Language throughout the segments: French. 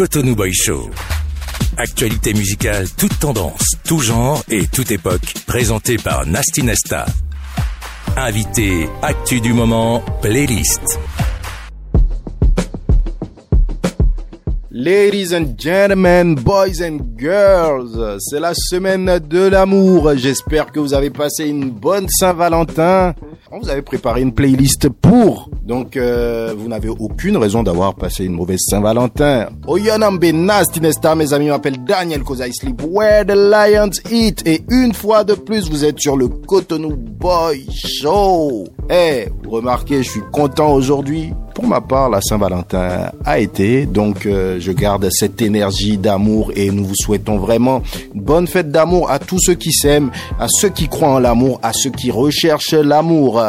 Cotonou Boy Show. Actualité musicale, toute tendance, tout genre et toute époque, présentée par Nasty Nesta. Invité, actu du moment, playlist. Ladies and gentlemen, boys and girls, c'est la semaine de l'amour. J'espère que vous avez passé une bonne Saint-Valentin. Vous avez préparé une playlist pour, donc euh, vous n'avez aucune raison d'avoir passé une mauvaise Saint-Valentin. Oyonambe Nasty Nesta, mes amis, m'appelle Daniel cause I sleep where the lions eat. Et une fois de plus, vous êtes sur le Cotonou Boy Show. Eh, vous remarquez, je suis content aujourd'hui. Pour ma part, la Saint-Valentin a été, donc euh, je garde cette énergie d'amour et nous vous souhaitons vraiment une bonne fête d'amour à tous ceux qui s'aiment, à ceux qui croient en l'amour, à ceux qui recherchent l'amour.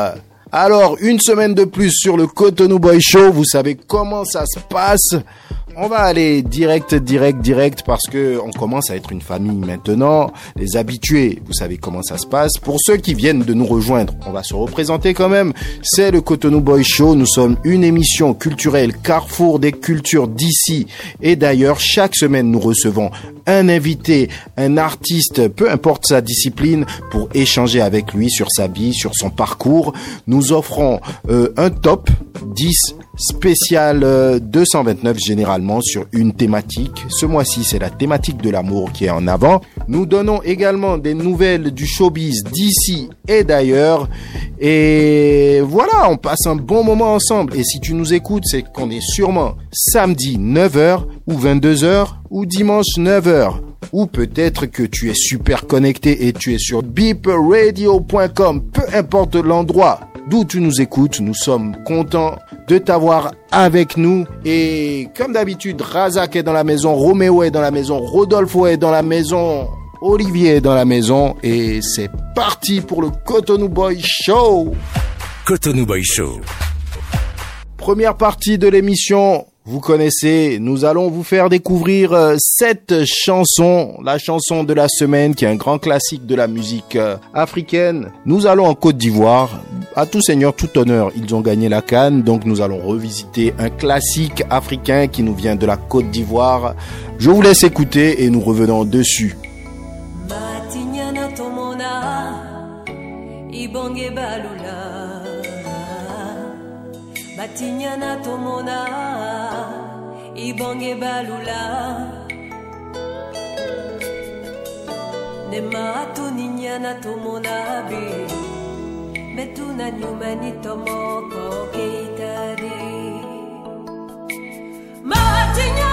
Alors, une semaine de plus sur le Cotonou Boy Show, vous savez comment ça se passe. On va aller direct, direct, direct parce que on commence à être une famille maintenant. Les habitués, vous savez comment ça se passe. Pour ceux qui viennent de nous rejoindre, on va se représenter quand même. C'est le Cotonou Boy Show. Nous sommes une émission culturelle carrefour des cultures d'ici et d'ailleurs. Chaque semaine, nous recevons un invité, un artiste, peu importe sa discipline, pour échanger avec lui sur sa vie, sur son parcours. Nous offrons euh, un top 10 spécial euh, 229 généralement sur une thématique. Ce mois-ci, c'est la thématique de l'amour qui est en avant. Nous donnons également des nouvelles du showbiz d'ici et d'ailleurs. Et voilà, on passe un bon moment ensemble. Et si tu nous écoutes, c'est qu'on est sûrement samedi 9h ou 22h ou dimanche 9h. Ou peut-être que tu es super connecté et tu es sur beepradio.com. Peu importe l'endroit d'où tu nous écoutes, nous sommes contents de t'avoir avec nous. Et comme d'habitude, Razak est dans la maison, Roméo est dans la maison, Rodolfo est dans la maison, Olivier est dans la maison. Et c'est parti pour le Cotonou Boy Show. Cotonou Boy Show. Première partie de l'émission, vous connaissez, nous allons vous faire découvrir euh, cette chanson, la chanson de la semaine qui est un grand classique de la musique euh, africaine. Nous allons en Côte d'Ivoire. À tout seigneur, tout honneur, ils ont gagné la canne, donc nous allons revisiter un classique africain qui nous vient de la Côte d'Ivoire. Je vous laisse écouter et nous revenons dessus. Batinyana tomona ibonge balula. Nema tuninyana tomona be Metuna nyumani tomoko keitari. Batinyana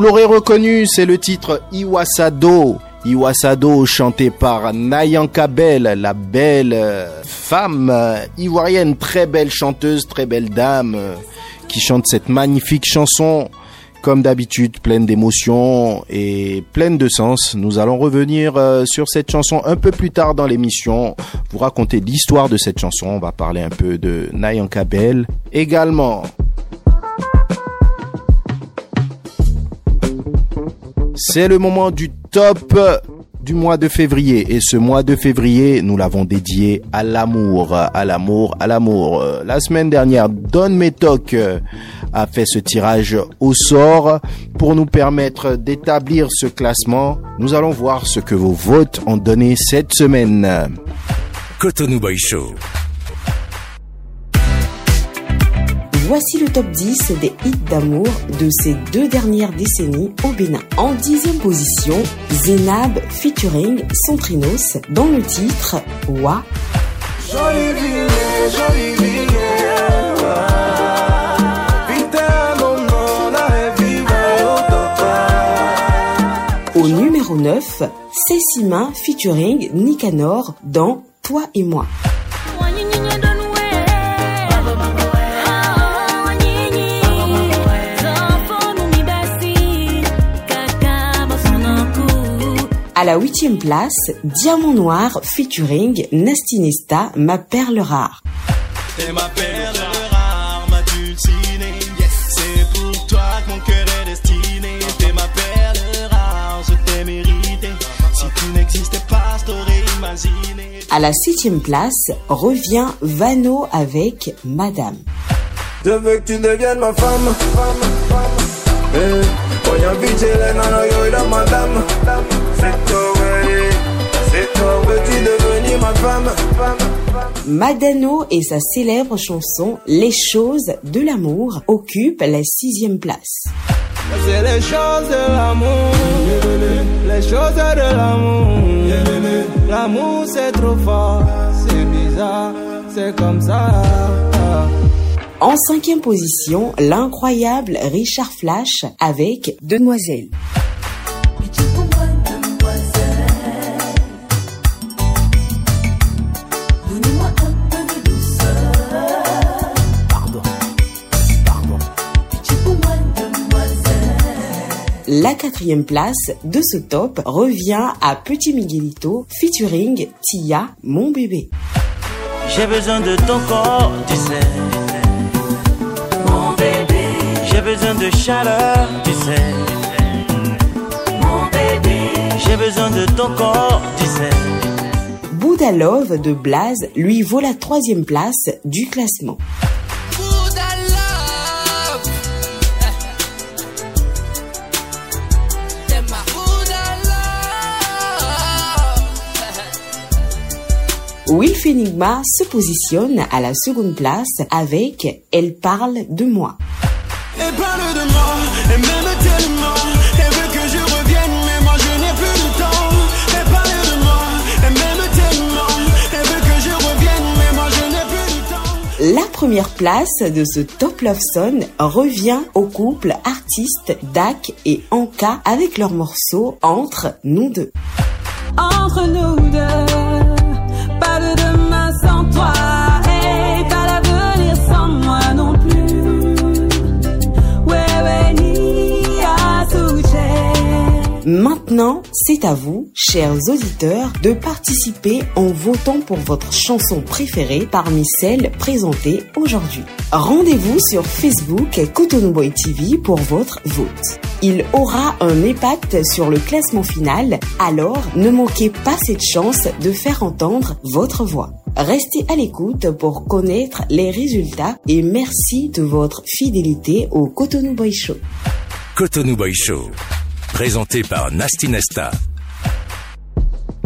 Vous l'aurez reconnu, c'est le titre Iwasado. Iwasado chanté par Nayanka Bell, la belle euh, femme euh, ivoirienne, très belle chanteuse, très belle dame, euh, qui chante cette magnifique chanson comme d'habitude, pleine d'émotions et pleine de sens. Nous allons revenir sur cette chanson un peu plus tard dans l'émission, vous raconter l'histoire de cette chanson. On va parler un peu de Nayanka Bell également. C'est le moment du top du mois de février. Et ce mois de février nous l'avons dédié à l'amour à l'amour à l'amour. La semaine dernière Don Metok euh, a fait ce tirage au sort pour nous permettre d'établir ce classement. Nous allons voir ce que vos votes ont donné cette semaine. Voici le top 10 des hits d'amour de ces deux dernières décennies au Bénin. En dixième position, Zénab featuring Centrinos dans le titre Wa. Jolie ville, jolie ville. Au numéro 9, Cécima featuring Nicanor dans Toi et moi. À la huitième place, Diamant Noir featuring Nastinesta, ma perle rare. T'es ma perle rare, ma dulcinée. C'est pour toi que mon cœur est destiné. T'es ma perle rare, je t'ai mérité. Si tu n'existais pas, je t'aurais imaginé. À la septième place, revient Vano avec Madame. Je veux que tu deviennes ma femme. Eh, voyons vite, Hélène, alors yo, il a madame. Madano et sa célèbre chanson Les choses de l'amour occupent la sixième place. C'est les choses de l'amour, les choses de l'amour. L'amour c'est trop fort, c'est bizarre, c'est comme ça. En cinquième position, l'incroyable Richard Flash avec Demoiselle. La quatrième place de ce top revient à Petit Miguelito featuring Tia, mon bébé. J'ai besoin de ton corps, tu sais. Mon bébé. J'ai besoin de chaleur, tu sais. Mon bébé. J'ai besoin de ton corps, tu sais. Bouddha Love de Blaze lui vaut la troisième place du classement. Wilf Enigma se positionne à la seconde place avec Elle parle de moi. Elle parle de moi, elle m'aime tellement. Elle veut que je revienne, mais moi je n'ai plus de temps. Elle parle de moi, elle m'aime tellement. Elle veut que je revienne, mais moi je n'ai plus de temps. La première place de ce Top Love Song revient au couple artiste Dak et Anka avec leur morceau Entre nous deux. Entre nous deux, Maintenant, c'est à vous, chers auditeurs, de participer en votant pour votre chanson préférée parmi celles présentées aujourd'hui. Rendez-vous sur Facebook Cotonou Boy TV pour votre vote. Il aura un impact sur le classement final, alors ne manquez pas cette chance de faire entendre votre voix. Restez à l'écoute pour connaître les résultats et merci de votre fidélité au Cotonou Boy Show. Cotonou Boy Show. Présenté par Nasty Nesta.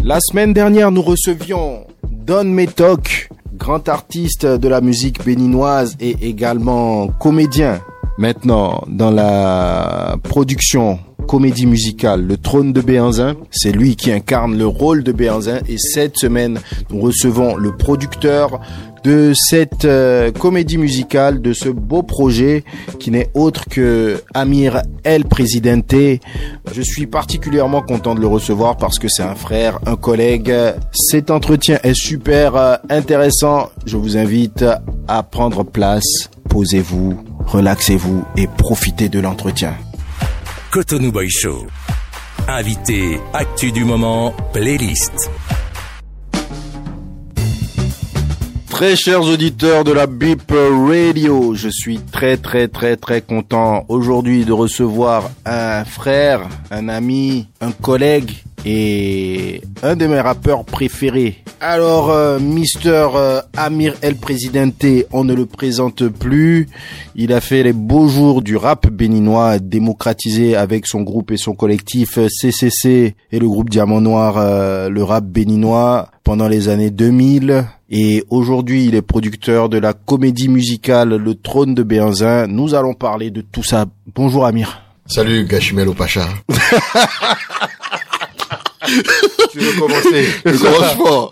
La semaine dernière, nous recevions Don Metok, grand artiste de la musique béninoise et également comédien. Maintenant, dans la production comédie musicale Le Trône de Béanzin, c'est lui qui incarne le rôle de Béanzin et cette semaine, nous recevons le producteur de cette euh, comédie musicale, de ce beau projet qui n'est autre que Amir El Presidente. Je suis particulièrement content de le recevoir parce que c'est un frère, un collègue. Cet entretien est super euh, intéressant. Je vous invite à prendre place, posez-vous, relaxez-vous et profitez de l'entretien. Cotonou Boy Show. Invité, actu du moment, playlist. Très chers auditeurs de la Beep Radio, je suis très très très très content aujourd'hui de recevoir un frère, un ami, un collègue et un de mes rappeurs préférés. Alors, euh, Mister euh, Amir El Presidente, on ne le présente plus. Il a fait les beaux jours du rap béninois, démocratisé avec son groupe et son collectif CCC et le groupe Diamant Noir, euh, le rap béninois pendant les années 2000. Et aujourd'hui, il est producteur de la comédie musicale Le Trône de Béanzin. Nous allons parler de tout ça. Bonjour Amir. Salut Gachimel Pacha. Tu veux commencer Je commence fort.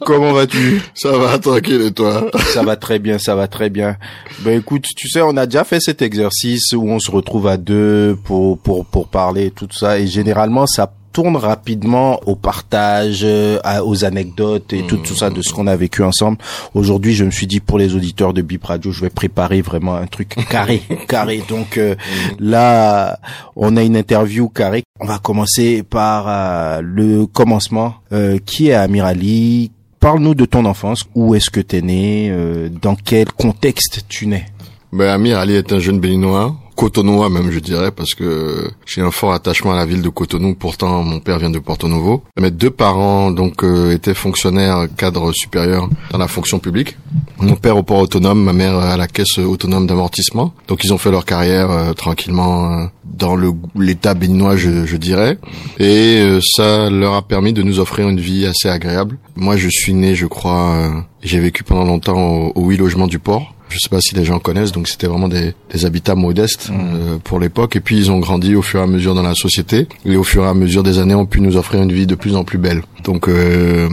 Comment vas-tu Ça va, tranquille et toi Ça va très bien, ça va très bien. Ben écoute, tu sais, on a déjà fait cet exercice où on se retrouve à deux pour pour pour parler tout ça et généralement ça tourne rapidement au partage, euh, à- aux anecdotes et tout, tout ça de ce qu'on a vécu ensemble. Aujourd'hui, je me suis dit pour les auditeurs de Bip Radio, je vais préparer vraiment un truc carré, carré. Donc euh, là, on a une interview carrée. On va commencer par euh, le commencement. Euh, qui est Amir Ali Parle-nous de ton enfance. Où est-ce que t'es né? Euh, Dans quel contexte tu nais? Ben Amir Ali est un jeune béninois, cotonois même je dirais, parce que j'ai un fort attachement à la ville de Cotonou. Pourtant, mon père vient de Porto Novo. Mes deux parents donc euh, étaient fonctionnaires cadres supérieurs dans la fonction publique. Mon père au port autonome, ma mère à la caisse autonome d'amortissement. Donc ils ont fait leur carrière euh, tranquillement euh, dans le l'état béninois, je, je dirais. Et euh, ça leur a permis de nous offrir une vie assez agréable. Moi, je suis né, je crois, euh, j'ai vécu pendant longtemps au, huit logements du port. Je sais pas si les gens connaissent, donc c'était vraiment des, des habitats modestes euh, pour l'époque. Et puis ils ont grandi au fur et à mesure dans la société, et au fur et à mesure des années, ont pu nous offrir une vie de plus en plus belle. Donc euh,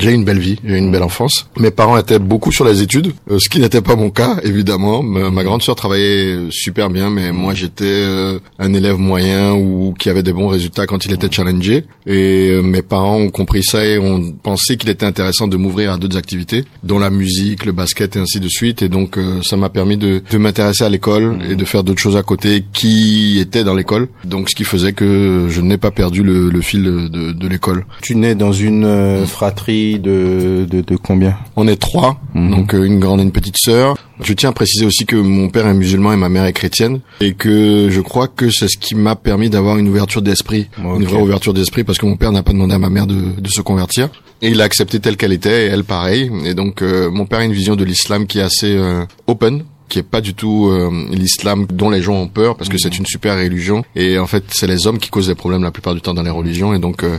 j'ai une belle vie, j'ai une belle enfance. Mes parents étaient beaucoup sur les études, euh, ce qui n'était pas mon cas évidemment. Ma, grande sœur travaillait super bien, mais moi j'étais euh, un élève moyen ou qui avait des bons résultats quand il était challengé. Et euh, mes parents ont compris ça et ont pensé qu'il était intéressant de m'ouvrir à d'autres activités, dont la musique, le basket et ainsi de suite. Et donc ça m'a permis de, m'intéresser à l'école et de faire d'autres choses à côté qui étaient dans l'école. Donc ce qui faisait que je n'ai pas perdu le, fil de, l'école. Tu nais une euh, fratrie de, de, de combien? On est trois, Mhm. donc euh, une grande et une petite sœur. Je tiens à préciser aussi que mon père est musulman et ma mère est chrétienne, et que je crois que c'est ce qui m'a permis d'avoir une ouverture d'esprit, une vraie ouverture d'esprit, parce que mon père n'a pas demandé à ma mère de, de se convertir, et il a accepté telle qu'elle était, et elle pareil. Et donc euh, mon père a une vision de l'islam qui est assez euh, open qui est pas du tout euh, l'islam dont les gens ont peur parce que c'est une super religion. Et en fait c'est les hommes qui causent les problèmes la plupart du temps dans les religions. Et donc euh,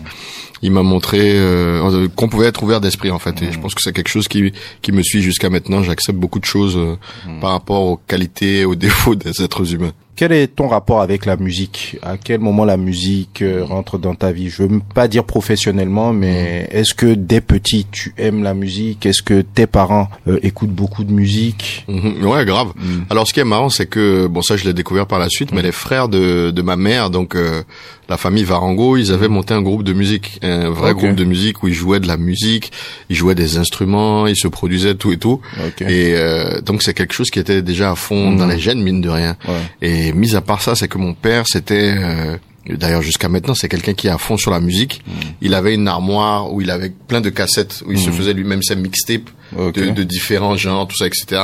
il m'a montré euh, qu'on pouvait être ouvert d'esprit en fait. Et je pense que c'est quelque chose qui qui me suit jusqu'à maintenant. J'accepte beaucoup de choses euh, par rapport aux qualités aux défauts des êtres humains Quel est ton rapport avec la musique? À quel moment la musique euh, rentre dans ta vie? Je veux pas dire professionnellement, mais est-ce que dès petit tu aimes la musique? Est-ce que tes parents euh, écoutent beaucoup de musique? Mhm. Ouais, grave. Alors, ce qui est marrant, c'est que bon, ça, je l'ai découvert par la suite, mais les frères de de ma mère, donc euh, la famille Varango, ils avaient monté un groupe de musique, un vrai groupe de musique où ils jouaient de la musique, ils jouaient des instruments, ils se produisaient tout et tout. Et euh, donc, c'est quelque chose qui était déjà à fond Mhm. dans les gènes, mine de rien. Ouais. Et mis à part ça, c'est que mon père, c'était euh, D'ailleurs, jusqu'à maintenant, c'est quelqu'un qui est à fond sur la musique. Mhm. Il avait une armoire où il avait plein de cassettes, où il se faisait lui-même ses mixtapes De, de différents genres, tout ça, etc.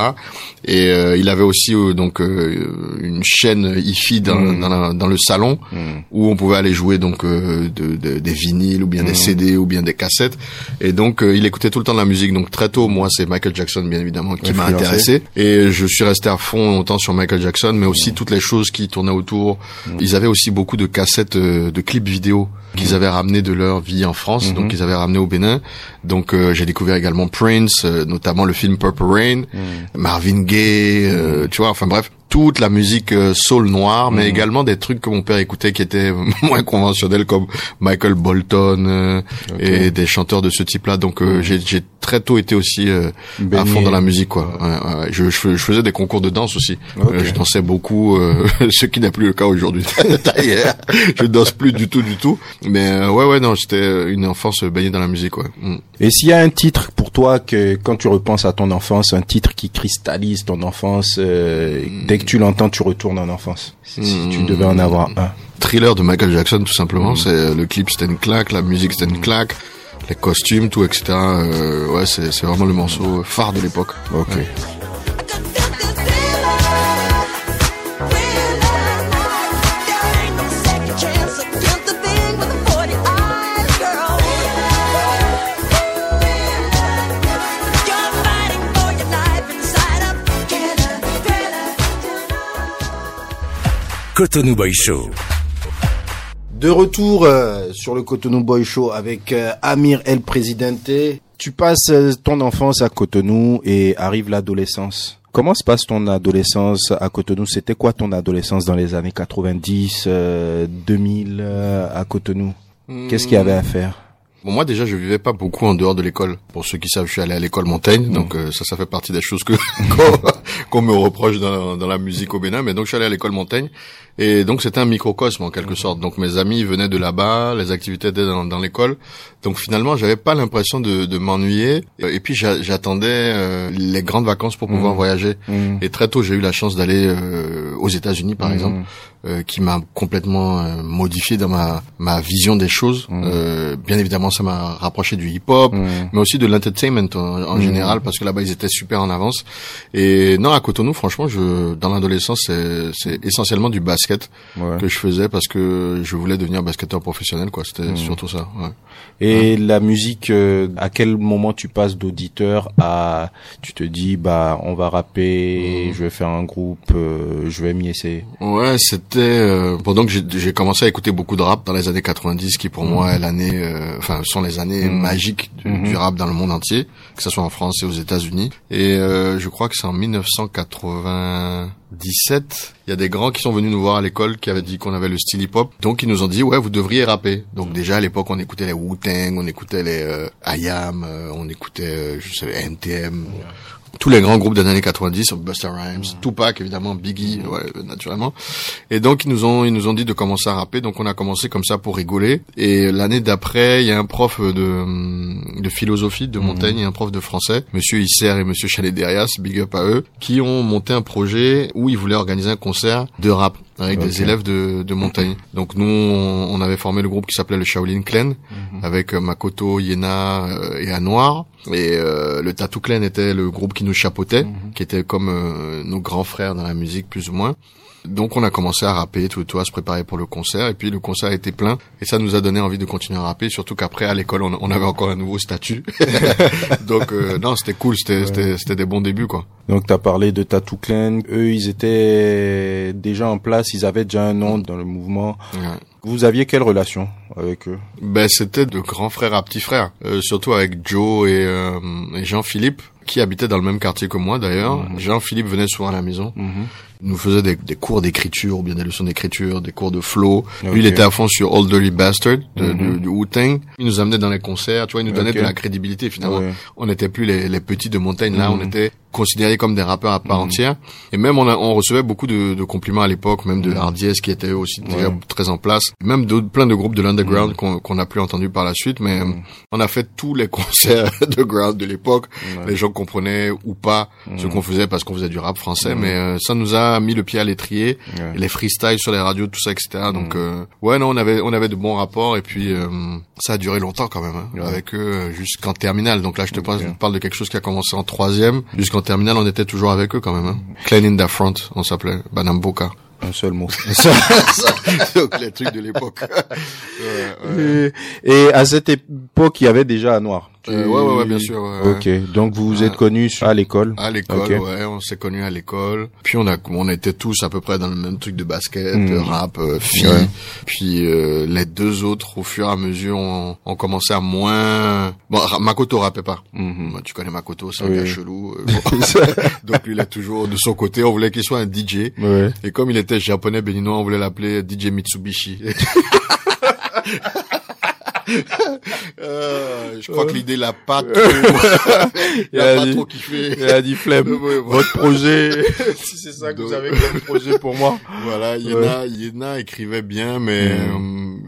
Et euh, il avait aussi euh, donc euh, une chaîne hi-fi dans, Mm. dans, la- dans le salon Mm. où on pouvait aller jouer donc euh, de, de- des vinyles ou bien Mm. des CD ou bien des cassettes. Et donc euh, il écoutait tout le temps de la musique. Donc très tôt, moi, c'est Michael Jackson bien évidemment qui m'a intéressé. Et je suis resté à fond longtemps sur Michael Jackson, mais aussi toutes les choses qui tournaient autour. Ils avaient aussi beaucoup de cassettes euh, de clips vidéo qu'ils avaient ramené de leur vie en France, Mhm. donc ils avaient ramené au Bénin. Donc euh, j'ai découvert également Prince, euh, notamment le film Purple Rain, Marvin Gaye, euh, tu vois, enfin bref. Toute la musique euh, soul noire, mais Mhm. également des trucs que mon père écoutait qui étaient moins conventionnels comme Michael Bolton euh, et des chanteurs de ce type-là. Donc euh, j'ai j'ai très tôt été aussi euh, à fond dans la musique quoi. Ouais, ouais, ouais. Je, je, fais- je faisais des concours de danse aussi. Euh, je dansais beaucoup, euh, ce qui n'est plus le cas aujourd'hui. Je danse plus du tout, du tout. Mais euh, ouais, ouais, non, j'étais une enfance baignée dans la musique, ouais. Mm. Et s'il y a un titre pour toi que quand tu repenses à ton enfance, un titre qui cristallise ton enfance, euh, dès que tu l'entends, tu retournes en enfance. Si si tu Mm. devais en avoir un. Thriller de Michael Jackson, tout simplement. C'est le clip, c'était une claque, la musique, c'était une claque, les costumes, tout, etc. Euh, ouais, c'est c'est vraiment le morceau phare de l'époque. Ok. Cotonou Boy Show. De retour euh, sur le Cotonou Boy Show avec euh, Amir El Presidente. Tu passes euh, ton enfance à Cotonou et arrive l'adolescence. Comment se passe ton adolescence à Cotonou? C'était quoi ton adolescence dans les années 90, euh, 2000 euh, à Cotonou? Qu'est-ce qu'il y avait à faire? Bon, moi déjà, je vivais pas beaucoup en dehors de l'école. Pour ceux qui savent, je suis allé à l'école Montaigne, donc euh, ça, ça fait partie des choses que qu'on qu'on me reproche dans, dans la musique au Bénin. Mais donc, je suis allé à l'école Montaigne, et donc c'était un microcosme en quelque sorte. Donc, mes amis venaient de là-bas, les activités étaient dans, dans l'école. Donc, finalement, j'avais pas l'impression de, de m'ennuyer. Et puis, j'a- j'attendais euh, les grandes vacances pour pouvoir voyager. Mm. Et très tôt, j'ai eu la chance d'aller euh, aux États-Unis, par Mhm. exemple, euh, qui m'a complètement euh, modifié dans ma ma vision des choses. Euh, bien évidemment, ça m'a rapproché du hip-hop, mais aussi de l'entertainment en, en général, parce que là-bas, ils étaient super en avance. Et non, à Cotonou, franchement, je dans l'adolescence, c'est c'est essentiellement du basket Ouais. que je faisais parce que je voulais devenir basketteur professionnel, quoi. C'était surtout ça. Ouais. Et la musique, euh, à quel moment tu passes d'auditeur à, tu te dis, bah, on va rapper, je vais faire un groupe, euh, je vais m'y essayer. Ouais, c'était euh, pendant que j'ai- commencé à écouter beaucoup de rap dans les années 90, qui pour moi est l'année, euh, enfin sont les années Mhm. magiques du, du rap dans le monde entier, que ce soit en France et aux États-Unis. Et euh, je crois que c'est en 1997, il y a des grands qui sont venus nous voir à l'école qui avaient dit qu'on avait le style hip-hop, donc ils nous ont dit ouais vous devriez rapper. Donc déjà à l'époque on écoutait les Wu-Tang, on écoutait les euh, IAM, euh, on écoutait euh, je sais NTM. Tous les grands groupes des années 90, Busta Rhymes, Tupac évidemment, Biggie, ouais, naturellement. Et donc ils nous ont ils nous ont dit de commencer à rapper, donc on a commencé comme ça pour rigoler. Et l'année d'après, il y a un prof de de philosophie de Montaigne et un prof de français, Monsieur Isser et Monsieur Chalet-Derias, big up à eux, qui ont monté un projet où ils voulaient organiser un concert de rap avec des élèves de de Montaigne. Donc nous on, on avait formé le groupe qui s'appelait le Shaolin Clan avec euh, Makoto, Yena euh, et Anwar. Et euh, le Tattoo Clan était le groupe qui nous chapeautait, qui était comme euh, nos grands frères dans la musique plus ou moins. Donc on a commencé à rapper, tout, tout à se préparer pour le concert, et puis le concert a été plein, et ça nous a donné envie de continuer à rapper, surtout qu'après à l'école on, on avait encore un nouveau statut. Donc euh, non, c'était cool, c'était c'était c'était des bons débuts quoi. Donc tu as parlé de Tattoo Clan, eux ils étaient déjà en place, ils avaient déjà un nom dans le mouvement. Ouais. Vous aviez quelle relation avec eux? Ben c'était de grands frères à petits frères, euh, surtout avec Joe et, euh, et Jean-Philippe qui habitaient dans le même quartier que moi d'ailleurs. Jean-Philippe venait souvent à la maison. Il nous faisait des, des cours d'écriture ou bien des leçons d'écriture, des cours de flow. Lui, il était à fond sur Old Dirty Bastard de, Mhm. du, du Wu-Tang. Il nous amenait dans les concerts, tu vois, il nous donnait Ok. de la crédibilité finalement. Ouais. On n'était plus les, les petits de montagne là, Mhm. on était considérés comme des rappeurs à part entière. Et même on, a, on recevait beaucoup de, de compliments à l'époque, même de Hardies qui était aussi déjà Ouais. très en place, même d'autres plein de groupes de l'underground qu'on qu'on n'a plus entendu par la suite. Mais euh, on a fait tous les concerts de ground de l'époque. Les gens comprenaient ou pas ce qu'on faisait parce qu'on faisait du rap français, mais euh, ça nous a mis le pied à l'étrier, Ouais. les freestyles sur les radios, tout ça, etc. Donc euh, ouais, non, on avait on avait de bons rapports et puis euh, ça a duré longtemps quand même hein, Ouais. avec eux euh, jusqu'en terminale. Donc là, je te parle, Ok. je te parle de quelque chose qui a commencé en troisième jusqu'en terminale, on était toujours avec eux quand même. Hein. Clean in the front, on s'appelait Banamboka. Un seul mot. Donc les trucs de l'époque. Ouais, ouais. Et, à cette époque, il y avait déjà Anwar. Tu... Euh, ouais, ouais, ouais, bien sûr. ouais. Ok, donc vous vous êtes Ouais. connus à l'école. À l'école, Ok. ouais, on s'est connus à l'école. Puis on a, on était tous à peu près dans le même truc de basket, Mm. de rap, euh, filles. Ouais. Puis euh, les deux autres, au fur et à mesure, on, on commençait à moins. Bon, Makoto rappait pas. Moi, tu connais Makoto, c'est un Oui. gars chelou. euh. Donc lui, il est toujours de son côté. On voulait qu'il soit un DJ. Ouais. Et comme il était japonais béninois, on voulait l'appeler DJ Mitsubishi. Euh, je crois que l'idée l'a pas trop, il Il a a pas dit- trop kiffé. Il a dit flemme. Ouais, ouais. Votre projet, si c'est ça que vous avez comme projet pour moi. Voilà, Yena, Yena écrivait bien, mais euh,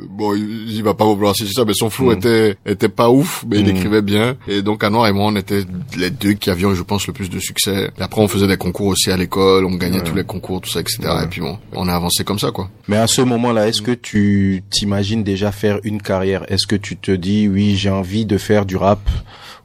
bon, il, il va pas vouloir c'est ça, mais son flow Mm. était était pas ouf, mais il Mm. écrivait bien. Et donc Anwar et moi, on était les deux qui avions, je pense, le plus de succès. Et après, on faisait des concours aussi à l'école, on gagnait Ouais. tous les concours, tout ça, etc. Ouais. Et puis bon, on a avancé comme ça, quoi. Mais à ce moment-là, est-ce que tu t'imagines déjà faire une carrière? Est-ce que tu te dis, oui, j'ai envie de faire du rap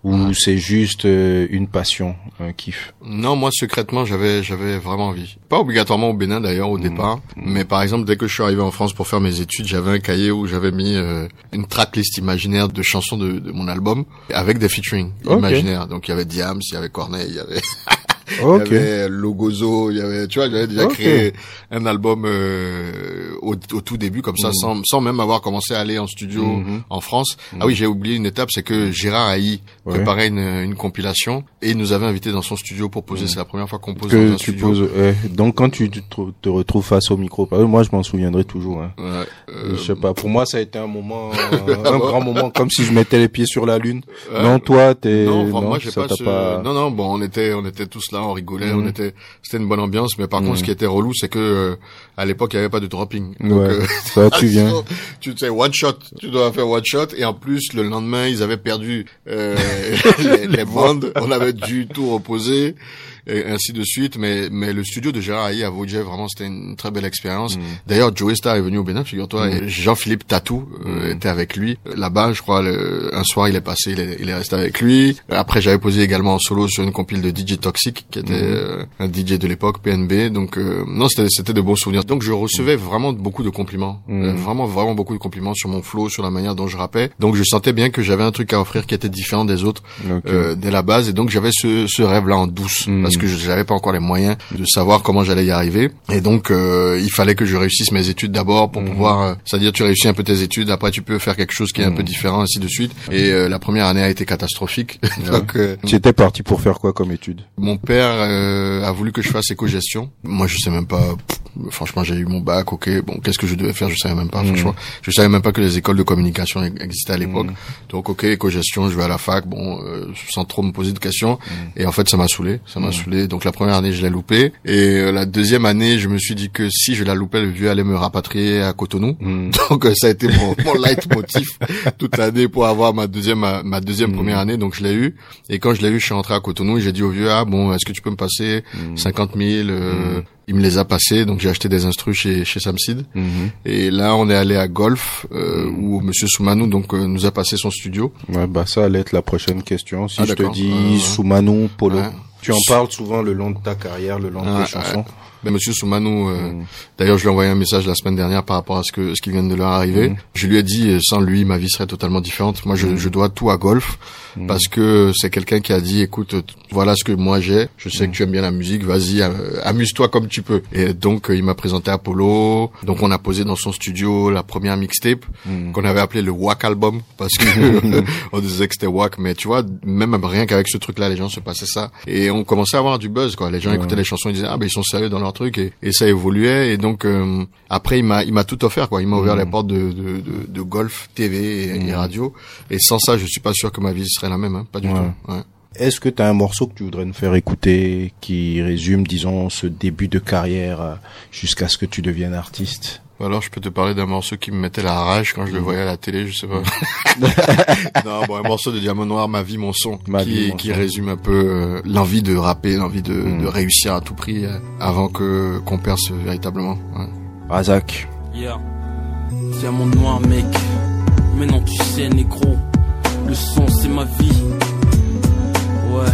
ou c'est juste euh, une passion, un kiff? Non, moi secrètement, j'avais j'avais vraiment envie. Pas obligatoirement au Bénin d'ailleurs au départ, mais par exemple dès que je suis arrivé en France pour faire mes études, j'avais un cahier où j'avais mis euh, une tracklist imaginaire de chansons de, de mon album avec des featuring imaginaires. Donc il y avait Diams, il y avait Corneille, il y avait Ok. il y avait Logozo, il y avait tu vois, j'avais déjà créé un album euh, au, au tout début comme ça Mhm. sans sans même avoir commencé à aller en studio Mhm. en France. Ah oui, j'ai oublié une étape, c'est que Gérard Haï Ouais. préparait une, une compilation et il nous avait invités dans son studio pour poser. C'est la première fois qu'on pose que dans un tu studio. poses. ouais. Donc quand tu te, trou- te retrouves face au micro, bah, moi je m'en souviendrai toujours. Hein. Ouais, euh, je sais pas. Pour moi, ça a été un moment, un grand moment, comme si je mettais les pieds sur la lune. Non, toi, t'es. non, enfin, moi j'ai ce... pas- Non, non, bon, on était, on était tous là, on rigolait, Mhm. on était, c'était une bonne ambiance. Mais par Mhm. contre, ce qui était relou, c'est que euh, à l'époque, il y avait pas de dropping. Donc, Ouais. euh, Ça, tu viens. tu sais, one shot, tu dois faire one shot. Et en plus, le lendemain, ils avaient perdu euh, les, les bandes. On avait dû tout reposer. Et ainsi de suite, mais mais le studio de Gérard Haï à Vaudjay, vraiment, c'était une très belle expérience. Mm. D'ailleurs, Joey Star est venu au Bénin, figure-toi, Mm. et Jean-Philippe Tatou euh, Mm. était avec lui. Là-bas, je crois, le- un soir, il est passé, il est, il est resté avec lui. Après, j'avais posé également en solo sur une compile de DJ Toxic, qui était euh, un DJ de l'époque, PNB. Donc, euh, non, c'était c'était de bons souvenirs. Donc, je recevais vraiment beaucoup de compliments. Euh, vraiment, vraiment beaucoup de compliments sur mon flow, sur la manière dont je rappais. Donc, je sentais bien que j'avais un truc à offrir qui était différent des autres Ok. euh, dès la base. Et donc, j'avais ce, ce rêve-là en douce. Parce que je n'avais pas encore les moyens de savoir comment j'allais y arriver. Et donc, euh, il fallait que je réussisse mes études d'abord pour Mhm. pouvoir, euh, c'est-à-dire tu réussis un peu tes études, après tu peux faire quelque chose qui est un Mhm. peu différent, ainsi de suite. Et euh, la première année a été catastrophique. donc, euh, Tu étais parti pour faire quoi comme étude? mon père euh, a voulu que je fasse éco-gestion. Moi, je sais même pas. pff, franchement, j'ai eu mon bac. Ok, bon, qu'est-ce que je devais faire? Je savais même pas. Mhm. Franchement, je savais même pas que les écoles de communication existaient à l'époque. Mhm. Donc, ok, éco-gestion. Je vais à la fac. Bon, sans trop me poser de questions. Et en fait, ça m'a saoulé. Ça m'a Donc, la première année, je l'ai loupé. Et euh, la deuxième année, je me suis dit que si je la loupais, le vieux allait me rapatrier à Cotonou. Mm. Donc euh, ça a été mon, mon leitmotiv toute l'année pour avoir ma deuxième ma, ma deuxième Mhm. première année. Donc je l'ai eu. Et quand je l'ai eu, je suis rentré à Cotonou et j'ai dit au vieux ah bon est-ce que tu peux me passer Mm. 50 000 euh, Mhm. Il me les a passés. Donc j'ai acheté des instrus chez chez Samsid. Mhm. Et là on est allé à Golf euh, où Monsieur Soumanou donc euh, nous a passé son studio. Ouais, bah ça allait être la prochaine question. Si Ah, je te dis Euh, Soumanou, Polo, ouais. Tu en parles souvent le long de ta carrière, le long de tes chansons. Mais Monsieur Soumanou, euh, Mm. d'ailleurs, je lui ai envoyé un message la semaine dernière par rapport à ce que ce qui vient de leur arriver. Mhm. Je lui ai dit, euh, sans lui, ma vie serait totalement différente. Moi, je, Mhm. je dois tout à Golf parce que c'est quelqu'un qui a dit, écoute, voilà ce que moi j'ai. Je sais que tu aimes bien la musique, vas-y, euh, amuse-toi comme tu peux. Et donc, euh, il m'a présenté Apollo. Donc, on a posé dans son studio la première mixtape Mm. qu'on avait appelé le Wack Album parce que on disait que c'était Wack. Mais tu vois, même rien qu'avec ce truc-là, les gens se passaient ça et on commençait à avoir du buzz. Quoi, les gens Ouais. écoutaient les chansons, ils disaient ah ben ils sont sérieux dans leur truc et, et ça évoluait et donc euh, après il m'a il m'a tout offert quoi il m'a ouvert Mhm. les portes de, de, de, de golf TV et, et Mhm. radio et sans ça je suis pas sûr que ma vie serait la même hein, pas du Ouais. tout ouais. Est-ce que tu as un morceau que tu voudrais nous faire écouter qui résume, disons, ce début de carrière euh, jusqu'à ce que tu deviennes artiste? Alors je peux te parler d'un morceau qui me mettait la rage quand je le voyais à la télé je sais pas non bon un morceau de Diamant Noir ma vie mon son Ma qui, vie, mon qui son. résume un peu euh, l'envie de rapper l'envie de, Mhm. de réussir à tout prix euh, avant que qu'on perce véritablement ouais. Razak. Yeah. Diamant noir, mec. Maintenant tu sais, négro. Le son, c'est ma vie. Ouais,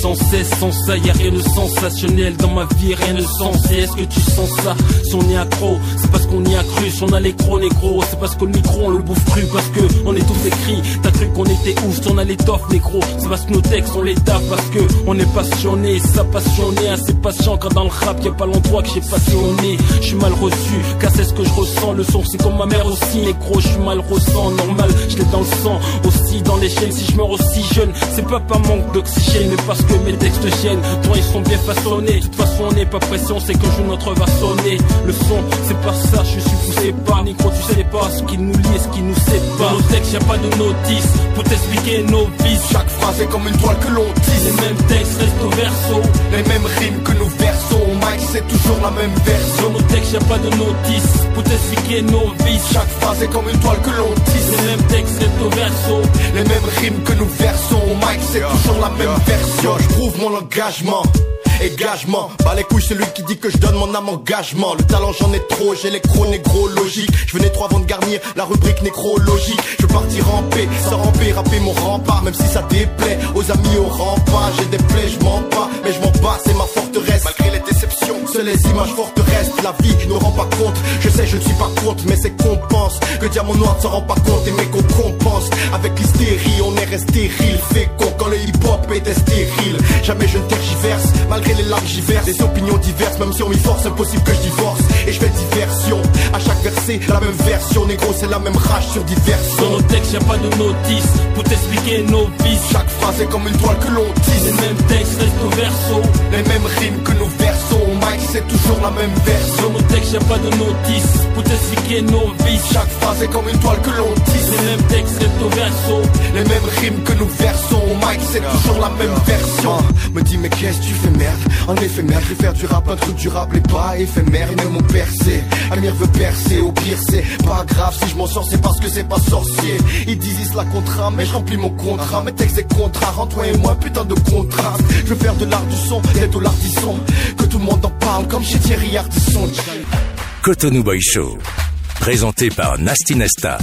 sans cesse, sans ça, y a rien de sensationnel dans ma vie, rien de sensé. Est-ce que tu sens ça? Si on est accro, c'est parce qu'on y a cru. Si on a les gros négro, c'est parce que le micro on le bouffe cru. Parce que on est tous écrits. T'as cru qu'on était ouf, si on a l'étoffe négro. C'est parce que nos textes on les tape. Parce que on est passionné, ça passionné, assez patient. Quand dans le rap y a pas l'endroit que j'ai passionné. Je suis mal reçu, car c'est ce que je ressens. Le son? C'est comme ma mère aussi, négro. Je suis mal ressent, normal, je l'ai dans le sang. Aussi dans les chaînes, si je meurs aussi jeune, c'est pas par manque d'oxygène, parce que mes textes gênent. Toi ils sont bien façonnés. De toute façon on n'est pas pressé, on sait que jour notre va sonner. Le son, c'est pas ça, je suis poussé par négro. Tu sais pas ce qui nous lie et ce qui nous sépare. Dans nos textes, y a pas de notice pour t'expliquer nos vices. Chaque phrase est comme une toile que l'on tisse. Les mêmes textes restent au verso. Les mêmes rimes que nous versons. Mike, c'est toujours la même version. Dans nos textes, y a pas de notice pour t'expliquer nos vices. Chaque phrase est comme une toile que l'on tisse. Les mêmes textes restent au verso. Les mêmes rimes que nous versons. Mike, c'est toujours la même version. Je prouve mon engagement. Engagement, bah les couilles celui qui dit que je donne mon âme engagement. Le talent j'en ai trop, j'ai les Je venais trop avant de garnir la rubrique nécrologique. Je veux partir en paix, sans ramper, rapper mon rempart. Même si ça déplaît aux amis au rempart J'ai des plaies, je mens pas, mais je m'en bats, c'est ma forteresse. Malgré les déceptions, seules les images fortes restent La vie ne rend pas compte, je sais je ne suis pas contre Mais c'est qu'on pense, que diamant noir ne s'en rend pas compte Et mais qu'on compense, avec l'hystérie on est resté ril Fécond quand le hip-hop était stérile. Jamais je ne tergiverse, malgré les larmes j'y verse. Des opinions diverses, même si on m'y force, impossible que je divorce. Et je fais diversion, à chaque verset, la même version. Négro c'est la même rage sur diversion Dans nos textes, y a pas de notice pour t'expliquer nos vices. Chaque phrase est comme une toile que l'on tisse. Les mêmes textes restent a pas de notice. Pour t'expliquer nos vices. Chaque phrase est comme une toile que l'on tisse. Les mêmes textes au verso. Les mêmes rimes que nous versons. Mike c'est toujours la même version. Me dis mais qu'est-ce que tu fais merde? En effet merde, faire du rap, un truc durable et pas éphémère. Et même mon percé, Amir veut percer. Au pire c'est pas grave, si je m'en sors c'est parce que c'est pas sorcier. Ils disent la contrat, mais je remplis mon contrat. Mes textes et contrats, rends toi et moi putain de contrat. Je veux faire de l'art du son, des dollars son Que tout le monde en parle comme chez Thierry Ardisson Cotonou Boy Show. Présenté par Nasty Nesta.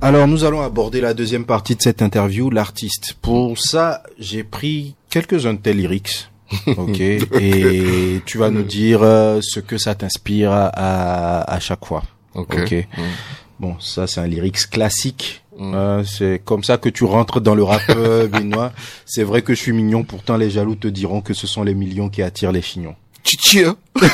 Alors nous allons aborder la deuxième partie de cette interview, l'artiste. Pour ça, j'ai pris quelques-uns de tes lyrics. Ok. Et tu vas nous dire euh, ce que ça t'inspire à, à, chaque fois. Ok. Ok. Mm. Bon, ça c'est un lyrics classique. Euh, c'est comme ça que tu rentres dans le rap euh, béninois. C'est vrai que je suis mignon, pourtant les jaloux te diront que ce sont les millions qui attirent les chignons. Hein.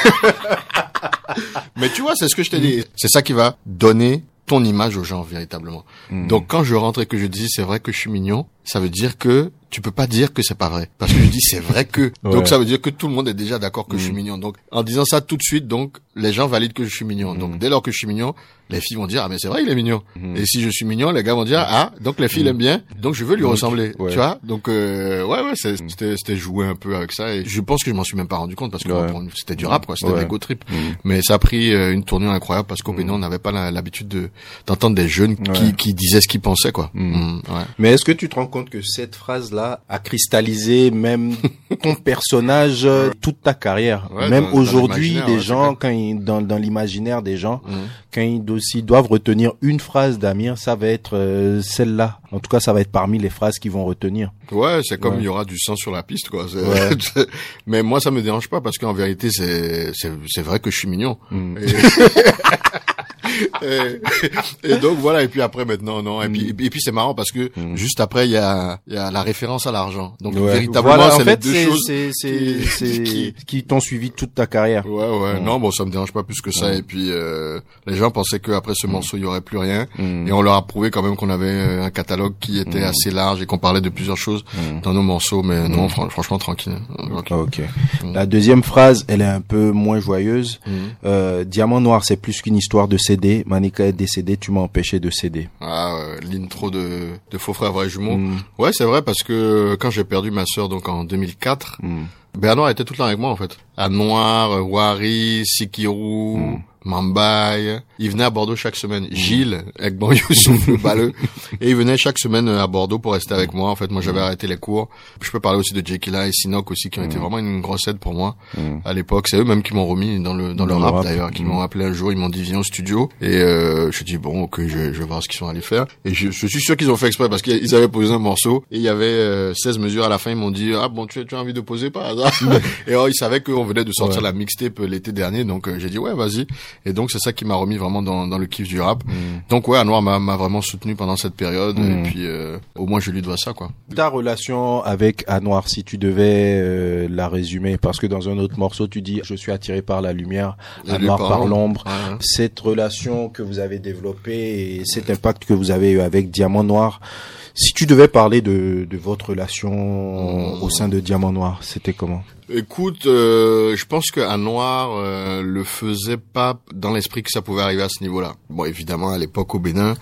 Mais tu vois, c'est ce que je t'ai dit. C'est ça qui va donner ton image aux gens véritablement. Donc quand je rentre et que je dis c'est vrai que je suis mignon, ça veut dire que tu peux pas dire que c'est pas vrai parce que je dis c'est vrai que Ouais. donc ça veut dire que tout le monde est déjà d'accord que je suis mignon. Donc en disant ça tout de suite donc les gens valident que je suis mignon. Donc dès lors que je suis mignon, les filles vont dire ah mais c'est vrai il est mignon. Et si je suis mignon, les gars vont dire ah donc les filles l'aiment bien. Donc je veux lui Donc, ressembler, ouais. tu vois? Donc euh, ouais ouais, c'était c'était jouer un peu avec ça et je pense que je m'en suis même pas rendu compte parce que Ouais. c'était du rap quoi, c'était ego trip. Mais ça a pris euh, une tournure incroyable parce qu'au Bénin on n'avait pas l'habitude de d'entendre des jeunes qui qui disaient ce qu'ils pensaient quoi. Mm. Mais est-ce que tu te rends compte que cette phrase-là a cristallisé même ton personnage euh, toute ta carrière Ouais, Même aujourd'hui, des ouais, gens, quand ils, dans, dans l'imaginaire des gens, Mhm. quand ils aussi doivent retenir une phrase d'Amir, ça va être euh, celle-là. En tout cas, ça va être parmi les phrases qu'ils vont retenir. Ouais, c'est comme il y aura du sang sur la piste, quoi. Mais moi, ça me dérange pas parce qu'en vérité, c'est c'est c'est vrai que je suis mignon. Et... et, et donc voilà. Et puis après maintenant, non. Et puis et puis c'est marrant parce que juste après, il y a il y a la référence à l'argent. Donc Mm. Ouais. véritablement, Voilà, en c'est fait, les deux c'est choses. c'est c'est qui- c'est qui- qui t'ont suivi toute ta carrière. Ouais, ouais. Mm. Non, bon, ça me dérange pas plus que ça. Et puis, euh, les gens pensaient qu'après ce morceau, il y aurait plus rien. Mm. Et on leur a prouvé quand même qu'on avait euh, un catalogue qui était assez large et qu'on parlait de plusieurs choses dans nos morceaux. Mais non, fran- franchement, tranquille. Ok. Ok. La deuxième phrase, elle est un peu moins joyeuse. Euh, Diamant noir, c'est plus qu'une histoire de céder. Manika est décédé, tu m'as empêché de céder. Ah, ouais, l'intro de, de Faux Frères Vrais Jumeaux. Mm. Ouais, c'est vrai parce que quand j'ai perdu ma sœur donc en 2004, Mm. Bernard était tout le temps avec moi en fait. À Noir, euh, Wari, Sikiru, Mambaye. Il venait à Bordeaux chaque semaine. Gilles, Egban Youssouf, le balleux. Et il venait chaque semaine euh, à Bordeaux pour rester avec moi. En fait, moi, j'avais arrêté les cours. Je peux parler aussi de Jekyll et Sinok aussi, qui ont été vraiment une grosse aide pour moi à l'époque. C'est eux même qui m'ont remis dans le dans le Dans le rap rap. d'ailleurs, qui Mm. m'ont appelé un jour. Ils m'ont dit viens au studio. Et euh, je dis bon, ok, je, je vais voir ce qu'ils sont allés faire. Et je, je suis sûr qu'ils ont fait exprès parce qu'ils avaient posé un morceau et il y avait euh, 16 mesures à la fin. Ils m'ont dit ah bon, tu, tu as envie de poser hasard? Et alors, ils savaient qu'on venait de sortir Ouais. la mixtape euh, l'été dernier, donc euh, j'ai dit ouais, vas-y. Et donc c'est ça qui m'a remis vraiment dans, dans le kiff du rap. Donc ouais, Anwar m'a m'a vraiment soutenu pendant cette période Mm. et puis euh, au moins je lui dois ça quoi. Ta relation avec Anwar, si tu devais euh, la résumer, parce que dans un autre morceau, tu dis, je suis attiré par la lumière, Et Anwar par l'ombre. Cette relation que vous avez développée et cet impact que vous avez eu avec Diamant Noir, si tu devais parler de, de votre relation Mm. au sein de Diamant Noir, c'était comment? Écoute, euh, je pense que Noir euh, le faisait pas dans l'esprit que ça pouvait arriver à ce niveau-là. Bon, évidemment, à l'époque au Bénin,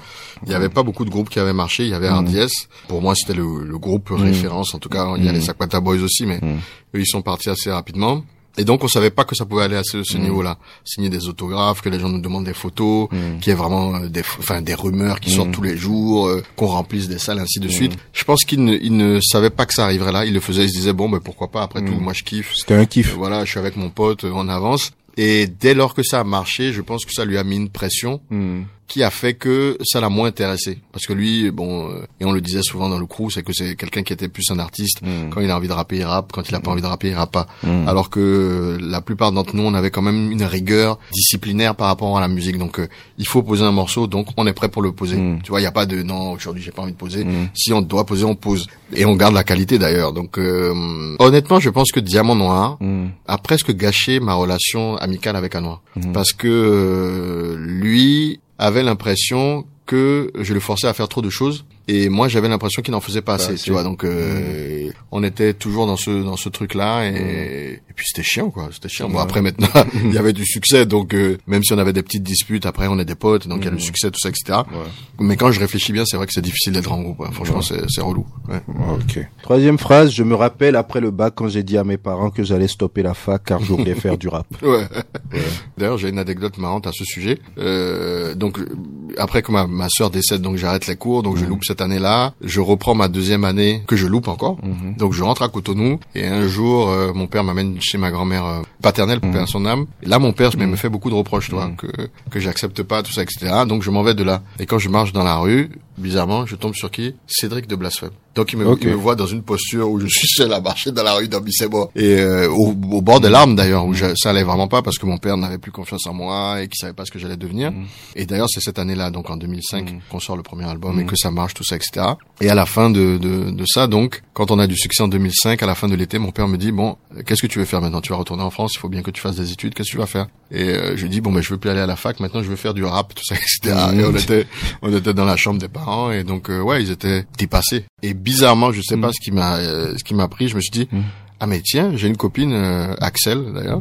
il y avait pas beaucoup de groupes qui avaient marché. Il y avait RDS. Pour moi, c'était le, le groupe référence. En tout cas, il y a les Sakwata Boys aussi, mais eux, ils sont partis assez rapidement. Et donc, on savait pas que ça pouvait aller à ce, ce niveau-là. Signer des autographes, que les gens nous demandent des photos, qu'il y ait vraiment euh, des, enfin, des rumeurs qui sortent tous les jours, euh, qu'on remplisse des salles, ainsi de suite. Je pense qu'ils ne, ils ne savaient pas que ça arriverait là. Ils le faisaient, ils se disaient, bon, ben, pourquoi pas, après tout, moi, je kiffe. C'était un kiff. Voilà, je suis avec mon pote, euh, on avance. Et dès lors que ça a marché, je pense que ça lui a mis une pression. Qui a fait que ça l'a moins intéressé. Parce que lui, bon, euh, et on le disait souvent dans le crew, c'est que c'est quelqu'un qui était plus un artiste. Mm. Quand il a envie de rapper, il rappe. Quand il a pas envie de rapper, il rappe pas. Alors que euh, la plupart d'entre nous, on avait quand même une rigueur disciplinaire par rapport à la musique. Donc, euh, il faut poser un morceau, donc on est prêt pour le poser. Tu vois, il y a pas de non, aujourd'hui j'ai pas envie de poser. Si on doit poser, on pose. Et on garde la qualité d'ailleurs. Donc, euh, honnêtement, je pense que Diamant Noir Hmm. a presque gâché ma relation amicale avec Anwar. Parce que euh, lui avait l'impression que je le forçais à faire trop de choses et moi j'avais l'impression qu'il n'en faisait pas assez, assez. tu vois. Donc euh, on était toujours dans ce dans ce truc là et, et puis c'était chiant quoi, c'était chiant. Bon après maintenant il y avait du succès donc euh, même si on avait des petites disputes après on est des potes donc il y a le succès tout ça etc. Mais quand je réfléchis bien c'est vrai que c'est difficile d'être en groupe. ouais. Franchement c'est c'est relou. Ouais. Ok. Troisième phrase, je me rappelle après le bac quand j'ai dit à mes parents que j'allais stopper la fac car je voulais faire du rap. Ouais. D'ailleurs, j'ai une anecdote marrante à ce sujet. Euh, donc, après que ma, ma sœur décède, donc j'arrête les cours, donc je loupe cette année-là. Je reprends ma deuxième année que je loupe encore. Donc, je rentre à Cotonou et un jour, euh, mon père m'amène chez ma grand-mère euh, paternelle pour perdre son âme. Et là, mon père me fait beaucoup de reproches, tu vois, que que j'accepte pas tout ça, etc. Donc, je m'en vais de là. Et quand je marche dans la rue, bizarrement, je tombe sur qui? Cédric de Blasphème. Donc, il me, Ok. il me voit dans une posture où je suis seul à marcher dans la rue dans Bissebo. Et euh, au, au bord des larmes d'ailleurs, où je- ça allait vraiment pas parce que mon père n'avait plus confiance en moi et qu'il savait pas ce que j'allais devenir. Et d'ailleurs, c'est cette année-là, donc en 2005, qu'on sort le premier album et que ça marche, tout ça, etc. Et à la fin de, de, de ça, donc, quand on a du succès en 2005, à la fin de l'été, mon père me dit, bon, qu'est-ce que tu veux faire maintenant? Tu vas retourner en France, il faut bien que tu fasses des études, qu'est-ce que tu vas faire? Et euh, je lui dis, bon, ben, je veux plus aller à la fac, maintenant je veux faire du rap, tout ça, etc. Et on était, on était dans la chambre des parents et donc, euh, ouais, ils étaient dépassés. Et bizarrement, je sais pas ce qui m'a, euh, ce qui m'a pris, je me suis dit, ah mais tiens, j'ai une copine, euh, Axel d'ailleurs,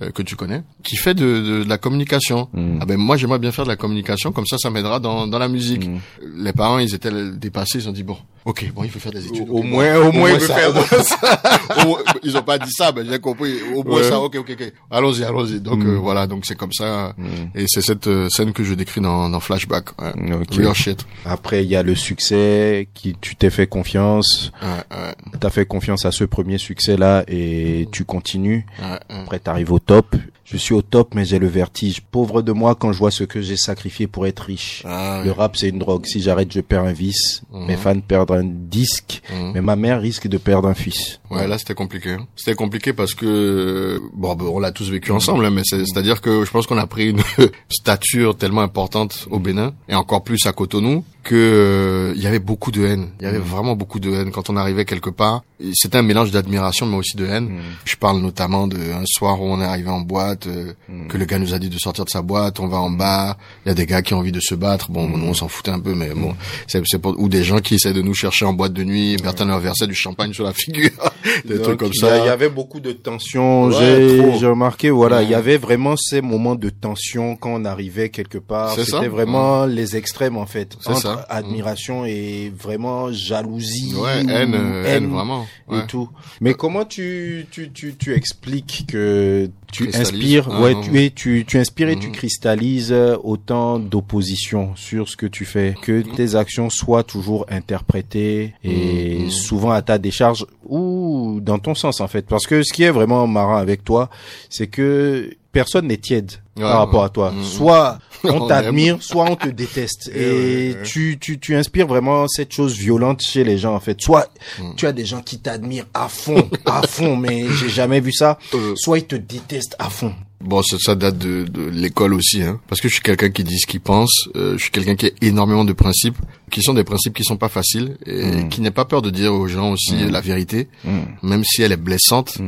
euh, que tu connais, qui fait de, de, de la communication. Ah ben moi j'aimerais bien faire de la communication, comme ça ça m'aidera dans, dans la musique. Les parents ils étaient dépassés, ils ont dit bon, ok, bon il faut faire des études. Au moins- bon, au moins il veut ça, faire au moins ça. Au moins- ils ont pas dit ça, mais j'ai compris. Au moins Ouais. ça, ok, ok, ok. Allons-y, allons-y. Donc euh, voilà, donc c'est comme ça. Et c'est cette euh, scène que je décris dans, dans Flashback. Ouais. Ok. Real shit. Après, il y a le succès qui tu t'es fait confiance, Ouais, ouais, t'as fait confiance à ce premier succès-là et tu continues. ouais, ouais. Après, t'arrives au top. Je suis au top, mais j'ai le vertige. Pauvre de moi quand je vois ce que j'ai sacrifié pour être riche. Ah, Le rap, c'est une drogue. Si j'arrête, je perds un vice. Mes fans perdent un disque. Mhm. Mais ma mère risque de perdre un fils. Ouais, là c'était compliqué. C'était compliqué parce que bon, ben, on l'a tous vécu ensemble, hein, mais c'est- c'est-à-dire que je pense qu'on a pris une stature tellement importante au Bénin et encore plus à Cotonou que euh, il y avait beaucoup de haine. Il y avait vraiment beaucoup de haine quand on arrivait quelque part. C'était un mélange d'admiration mais aussi de haine. Je parle notamment d'un soir où on est arrivé en boîte, euh, que le gars nous a dit de sortir de sa boîte, on va en bas, il y a des gars qui ont envie de se battre. Bon, nous on s'en foutait un peu, mais bon, c'est c'est pour ou des gens qui essaient de nous chercher en boîte de nuit, Bertin leur versait du champagne sur la figure, des Donc, trucs comme ça. Il y avait beaucoup de tension. Ouais, J'ai remarqué, voilà, il y avait vraiment ces moments de tension quand on arrivait quelque part. C'était vraiment les extrêmes en fait, C'est entre ça. admiration et vraiment jalousie, Ouais, ou haine, euh, haine, vraiment. et tout. Mais comment tu tu tu tu expliques que tu Cristallise. Inspires, Ah, ouais, tu, tu tu inspires et tu Mhm. cristallises autant d'opposition sur ce que tu fais, que tes actions soient toujours interprétées et Mhm. souvent à ta décharge ou dans ton sens en fait. Parce que ce qui est vraiment marrant avec toi, c'est que personne n'est tiède Ouais, par rapport ouais. à toi. Mhm. Soit on t'admire, soit on te déteste. Et Et ouais, tu, tu, tu inspires vraiment cette chose violente chez les gens en fait. Soit Mhm. tu as des gens qui t'admirent à fond, à fond, mais j'ai jamais vu ça. Euh, Soit ils te détestent à fond. Bon, ça, ça date de, de l'école aussi, hein. Parce que je suis quelqu'un qui dit ce qu'il pense. euh, je suis quelqu'un qui a énormément de principes, qui sont des principes qui sont pas faciles et Mm. qui n'a pas peur de dire aux gens aussi Mm. la vérité, Mm. même si elle est blessante.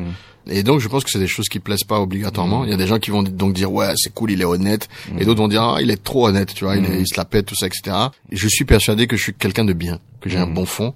Mm. Et donc, je pense que c'est des choses qui plaisent pas obligatoirement. Il y a des gens qui vont donc dire ouais, c'est cool, il est honnête, et d'autres vont dire ah, il est trop honnête, tu vois, il, est- il se la pète, tout ça, etc. Et je suis persuadé que je suis quelqu'un de bien, que j'ai un bon fond,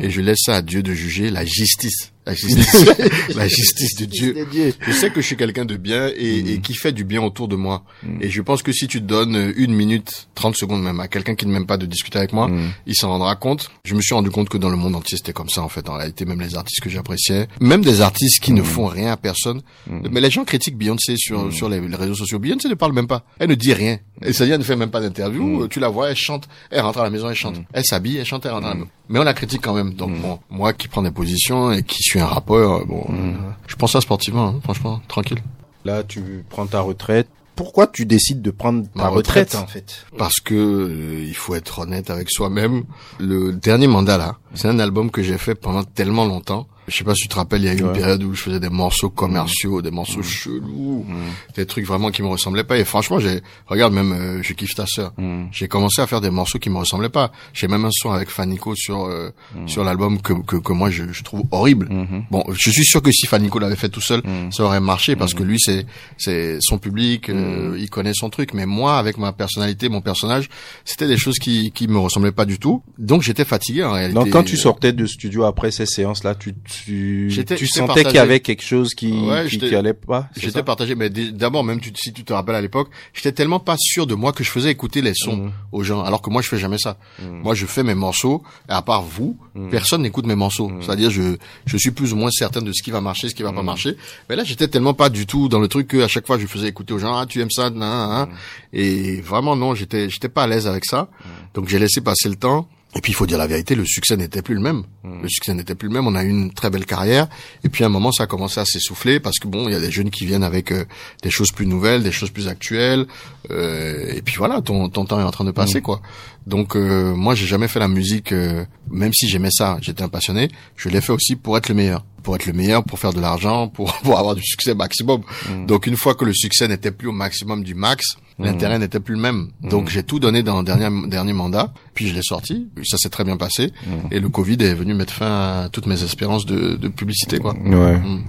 et je laisse ça à Dieu de juger la justice, la justice, la justice de Dieu. Je sais que je suis quelqu'un de bien et, et qui fait du bien autour de moi. Et je pense que si tu donnes une minute, 30 secondes même à quelqu'un qui ne m'aime pas de discuter avec moi, il s'en rendra compte. Je me suis rendu compte que dans le monde entier, c'était comme ça en fait. En réalité, même les artistes que j'appréciais, même des artistes qui ne font rien à personne. Mais les gens critiquent Beyoncé sur sur les, les réseaux sociaux. Beyoncé ne parle même pas. Elle ne dit rien. Et ça ne fait même pas d'interview. Tu la vois, elle chante, elle rentre à la maison, elle chante. Elle s'habille, elle chante, elle rentre à la maison. Mais on la critique quand même. Donc bon, moi qui prends des positions et qui suis un rappeur, bon, euh, je pense ça sportivement, hein, franchement, tranquille. Là, tu prends ta retraite. Pourquoi tu décides de prendre ta Ma retraite, retraite. en fait? Parce que euh, il faut être honnête avec soi-même. Le dernier mandat là, c'est un album que j'ai fait pendant tellement longtemps. Je sais pas si tu te rappelles, il y a eu une période où je faisais des morceaux commerciaux, des morceaux chelous, des trucs vraiment qui me ressemblaient pas. Et franchement, j'ai regarde même, euh, je kiffe ta sœur. J'ai commencé à faire des morceaux qui me ressemblaient pas. J'ai même un son avec Fanico sur euh, sur l'album que, que que moi je, je trouve horrible. Bon, je suis sûr que si Fanico l'avait fait tout seul, ça aurait marché parce que lui c'est c'est son public, euh, il connaît son truc. Mais moi, avec ma personnalité, mon personnage, c'était des choses qui qui me ressemblaient pas du tout. Donc j'étais fatigué en réalité. Donc, quand tu sortais de studio après ces séances-là, tu, tu, tu sentais partagé. qu'il y avait quelque chose qui, Ouais, qui, allait pas J'étais partagé, mais d'abord même tu, si tu te rappelles à l'époque, j'étais tellement pas sûr de moi que je faisais écouter les sons Mhm. aux gens, alors que moi je fais jamais ça. Moi je fais mes morceaux, et à part vous, Mhm. personne n'écoute mes morceaux. C'est-à-dire je je suis plus ou moins certain de ce qui va marcher, ce qui va pas marcher. Mais là j'étais tellement pas du tout dans le truc que à chaque fois je faisais écouter aux gens, ah tu aimes ça, nan, nan, nan. Et vraiment non, j'étais j'étais pas à l'aise avec ça. Donc j'ai laissé passer le temps. Et puis il faut dire la vérité, le succès n'était plus le même. Le succès n'était plus le même. On a eu une très belle carrière. Et puis à un moment, ça a commencé à s'essouffler parce que bon, il y a des jeunes qui viennent avec euh, des choses plus nouvelles, des choses plus actuelles. Euh, et puis voilà, ton, ton temps est en train de passer quoi. Donc euh, moi, j'ai jamais fait la musique, euh, même si j'aimais ça, j'étais un passionné. Je l'ai fait aussi pour être le meilleur, pour être le meilleur, pour faire de l'argent, pour pour avoir du succès maximum. Donc une fois que le succès n'était plus au maximum du max, l'intérêt n'était plus le même. Donc j'ai tout donné dans le dernier dernier mandat. Puis je l'ai sorti. Ça s'est très bien passé. Et le Covid est venu mettre fin à toutes mes espérances de, de publicité quoi. Ouais. Mm.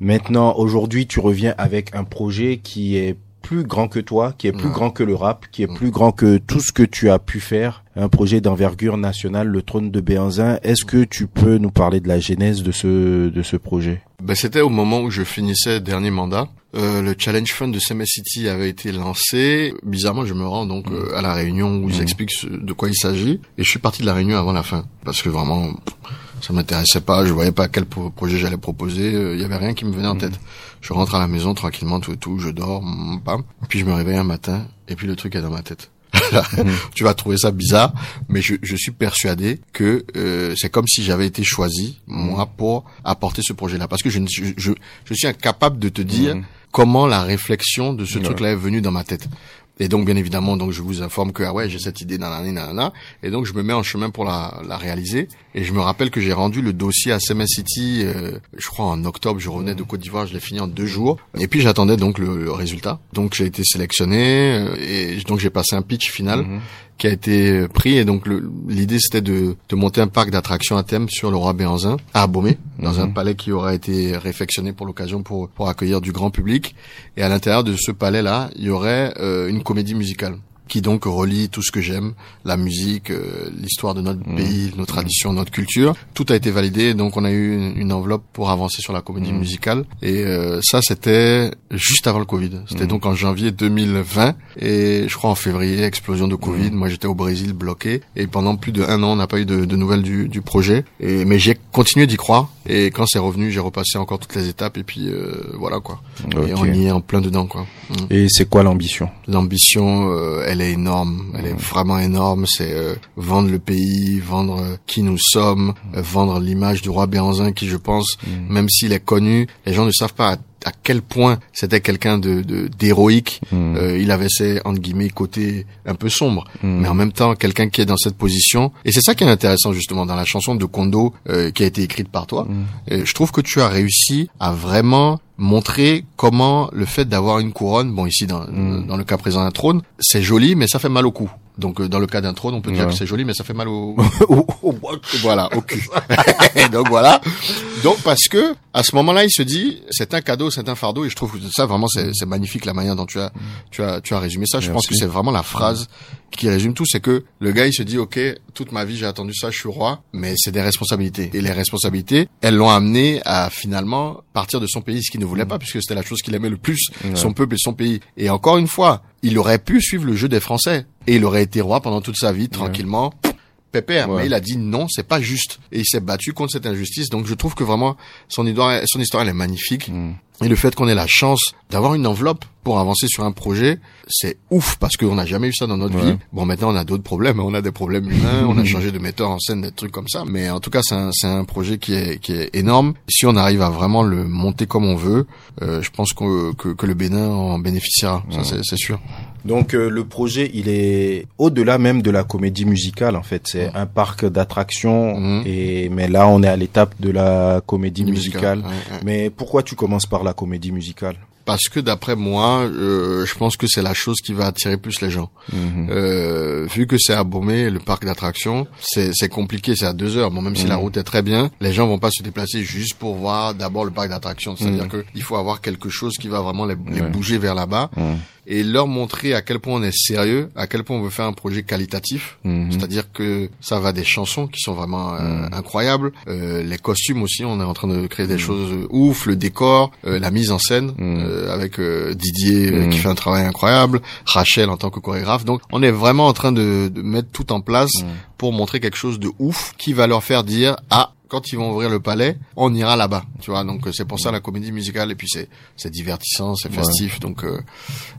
Maintenant, aujourd'hui, tu reviens avec un projet qui est plus grand que toi, qui est plus Ouais. grand que le rap, qui est Mm. plus grand que tout ce que tu as pu faire. Un projet d'envergure nationale, le trône de Béanzin. Est-ce que tu peux nous parler de la genèse de ce, de ce projet? Ben, c'était au moment où je finissais dernier mandat. Euh, le Challenge Fund de Semes City avait été lancé. Bizarrement, je me rends donc euh, à la réunion où ils expliquent ce- de quoi il s'agit. Et je suis parti de la réunion avant la fin. Parce que vraiment, pff, ça m'intéressait pas. Je voyais pas quel pro- projet j'allais proposer. Euh, Il y avait rien qui me venait en tête. Je rentre à la maison tranquillement, tout et tout. Je dors, mm, pam. Puis je me réveille un matin. Et puis le truc est dans ma tête. tu vas trouver ça bizarre, mais je, je suis persuadé que euh, c'est comme si j'avais été choisi moi pour apporter ce projet-là, parce que je, ne je, je suis incapable de te dire comment la réflexion de ce truc-là est venue dans ma tête. Et donc, bien évidemment, donc je vous informe que ah ouais, j'ai cette idée, nanana, nanana, et donc je me mets en chemin pour la, la réaliser. Et je me rappelle que j'ai rendu le dossier à Semes City, euh, je crois en octobre. Je revenais de Côte d'Ivoire, je l'ai fini en deux jours. Et puis j'attendais donc le, le résultat. Donc j'ai été sélectionné euh, et donc j'ai passé un pitch final qui a été pris. Et donc l'idée c'était de, de monter un parc d'attractions à thème sur le roi Béanzin à Abomey, dans un palais qui aura été réfectionné pour l'occasion pour, pour accueillir du grand public. Et à l'intérieur de ce palais-là, il y aurait euh, une comédie musicale. Qui donc relie tout ce que j'aime, la musique, euh, l'histoire de notre pays, nos traditions, notre culture. Tout a été validé, donc on a eu une, une enveloppe pour avancer sur la comédie musicale. Et euh, ça, c'était juste avant le Covid. C'était donc en janvier 2020. Et je crois en février, explosion de Covid. Moi, j'étais au Brésil bloqué. Et pendant plus de un an, on n'a pas eu de, de nouvelles du, du projet. Et, mais j'ai continué d'y croire. Et quand c'est revenu, j'ai repassé encore toutes les étapes. Et puis euh, voilà quoi. Et on y est en plein dedans quoi. Mm. Et c'est quoi l'ambition? L'ambition, euh, elle est énorme. Elle est vraiment énorme. C'est euh, vendre le pays, vendre euh, qui nous sommes, euh, vendre l'image du roi Béranzin qui, je pense, même s'il est connu, les gens ne savent pas à, à quel point c'était quelqu'un de de- d'héroïque. Euh, il avait ses entre guillemets côtés un peu sombres, mais en même temps quelqu'un qui est dans cette position. Et c'est ça qui est intéressant justement dans la chanson de Kondo euh, qui a été écrite par toi. Et je trouve que tu as réussi à vraiment montrer comment le fait d'avoir une couronne, bon ici dans, dans le cas présent un trône, c'est joli mais ça fait mal au cou. Donc euh, dans le cas d'un trône, on peut dire que c'est joli mais ça fait mal au, au, au- voilà, au cul. Donc voilà. Donc parce que à ce moment-là, il se dit c'est un cadeau, c'est un fardeau et je trouve que ça vraiment c'est magnifique la manière dont tu as tu as tu as résumé ça. Je pense que c'est vraiment la phrase qui résume tout, c'est que le gars il se dit OK, toute ma vie j'ai attendu ça, je suis roi, mais c'est des responsabilités et les responsabilités, elles l'ont amené à finalement partir de son pays ce qu'il ne voulait pas puisque c'était la chose qu'il aimait le plus, son peuple et son pays. Et encore une fois, il aurait pu suivre le jeu des Français. Et il aurait été roi pendant toute sa vie tranquillement pépère, Ouais. mais il a dit non, c'est pas juste. Et il s'est battu contre cette injustice. Donc je trouve que vraiment son histoire, son histoire elle est magnifique. Et le fait qu'on ait la chance d'avoir une enveloppe pour avancer sur un projet, c'est ouf parce qu'on n'a jamais eu ça dans notre Ouais. vie. Bon, maintenant on a d'autres problèmes, on a des problèmes humains, on a changé de metteur en scène, des trucs comme ça. Mais en tout cas, c'est un, c'est un projet qui est, qui est énorme. Si on arrive à vraiment le monter comme on veut, euh, je pense que, que, que le Bénin en bénéficiera. Ça, c'est- c'est sûr. Donc euh, le projet, il est au-delà même de la comédie musicale en fait. C'est un parc d'attractions Mhm. et mais là on est à l'étape de la comédie Musicale, musicale. ouais, ouais. Mais pourquoi tu commences par la comédie musicale? Parce que d'après moi, euh, je pense que c'est la chose qui va attirer plus les gens. Euh, vu que c'est à Beaumé, le parc d'attractions, c'est c'est compliqué, c'est à deux heures. Bon, même si la route est très bien, les gens vont pas se déplacer juste pour voir d'abord le parc d'attractions. C'est-à-dire que il faut avoir quelque chose qui va vraiment les, bouger vers là-bas et leur montrer à quel point on est sérieux, à quel point on veut faire un projet qualitatif. Mhm. C'est-à-dire que ça va des chansons qui sont vraiment euh, incroyables, euh, les costumes aussi, on est en train de créer des choses euh, ouf, le décor, euh, la mise en scène avec Didier qui fait un travail incroyable, Rachel en tant que chorégraphe. Donc on est vraiment en train de, de mettre tout en place pour montrer quelque chose de ouf qui va leur faire dire ah quand ils vont ouvrir le palais, on ira là-bas, tu vois. Donc euh, c'est pour ça la comédie musicale et puis c'est c'est divertissant, c'est festif. Donc euh,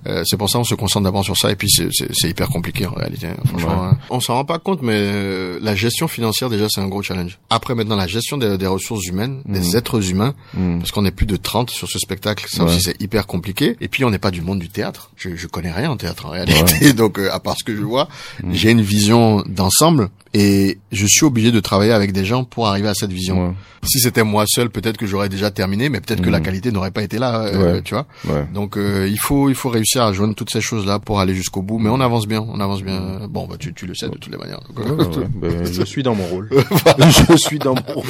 euh, c'est pour ça on se concentre d'abord sur ça et puis c'est hyper compliqué en réalité. hein. Franchement, hein. on s'en rend pas compte, mais euh, la gestion financière déjà c'est un gros challenge. Après maintenant la gestion des, des ressources humaines, des êtres humains, parce qu'on est plus de 30 sur ce spectacle, ça Ouais. aussi c'est hyper compliqué. Et puis on n'est pas du monde du théâtre. Je je connais rien en théâtre en réalité, donc euh, à part ce que je vois, j'ai une vision d'ensemble et je suis obligé de travailler avec des gens pour arriver à cette vision. Ouais. Si c'était moi seul, peut-être que j'aurais déjà terminé, mais peut-être que la qualité n'aurait pas été là, euh, Ouais. tu vois. Ouais. Donc euh, il faut il faut réussir à joindre toutes ces choses là pour aller jusqu'au bout. Mais on avance bien, on avance bien. Bon bah tu tu le sais de toutes les manières. Donc, euh, ben, je suis dans mon rôle. je suis dans mon rôle.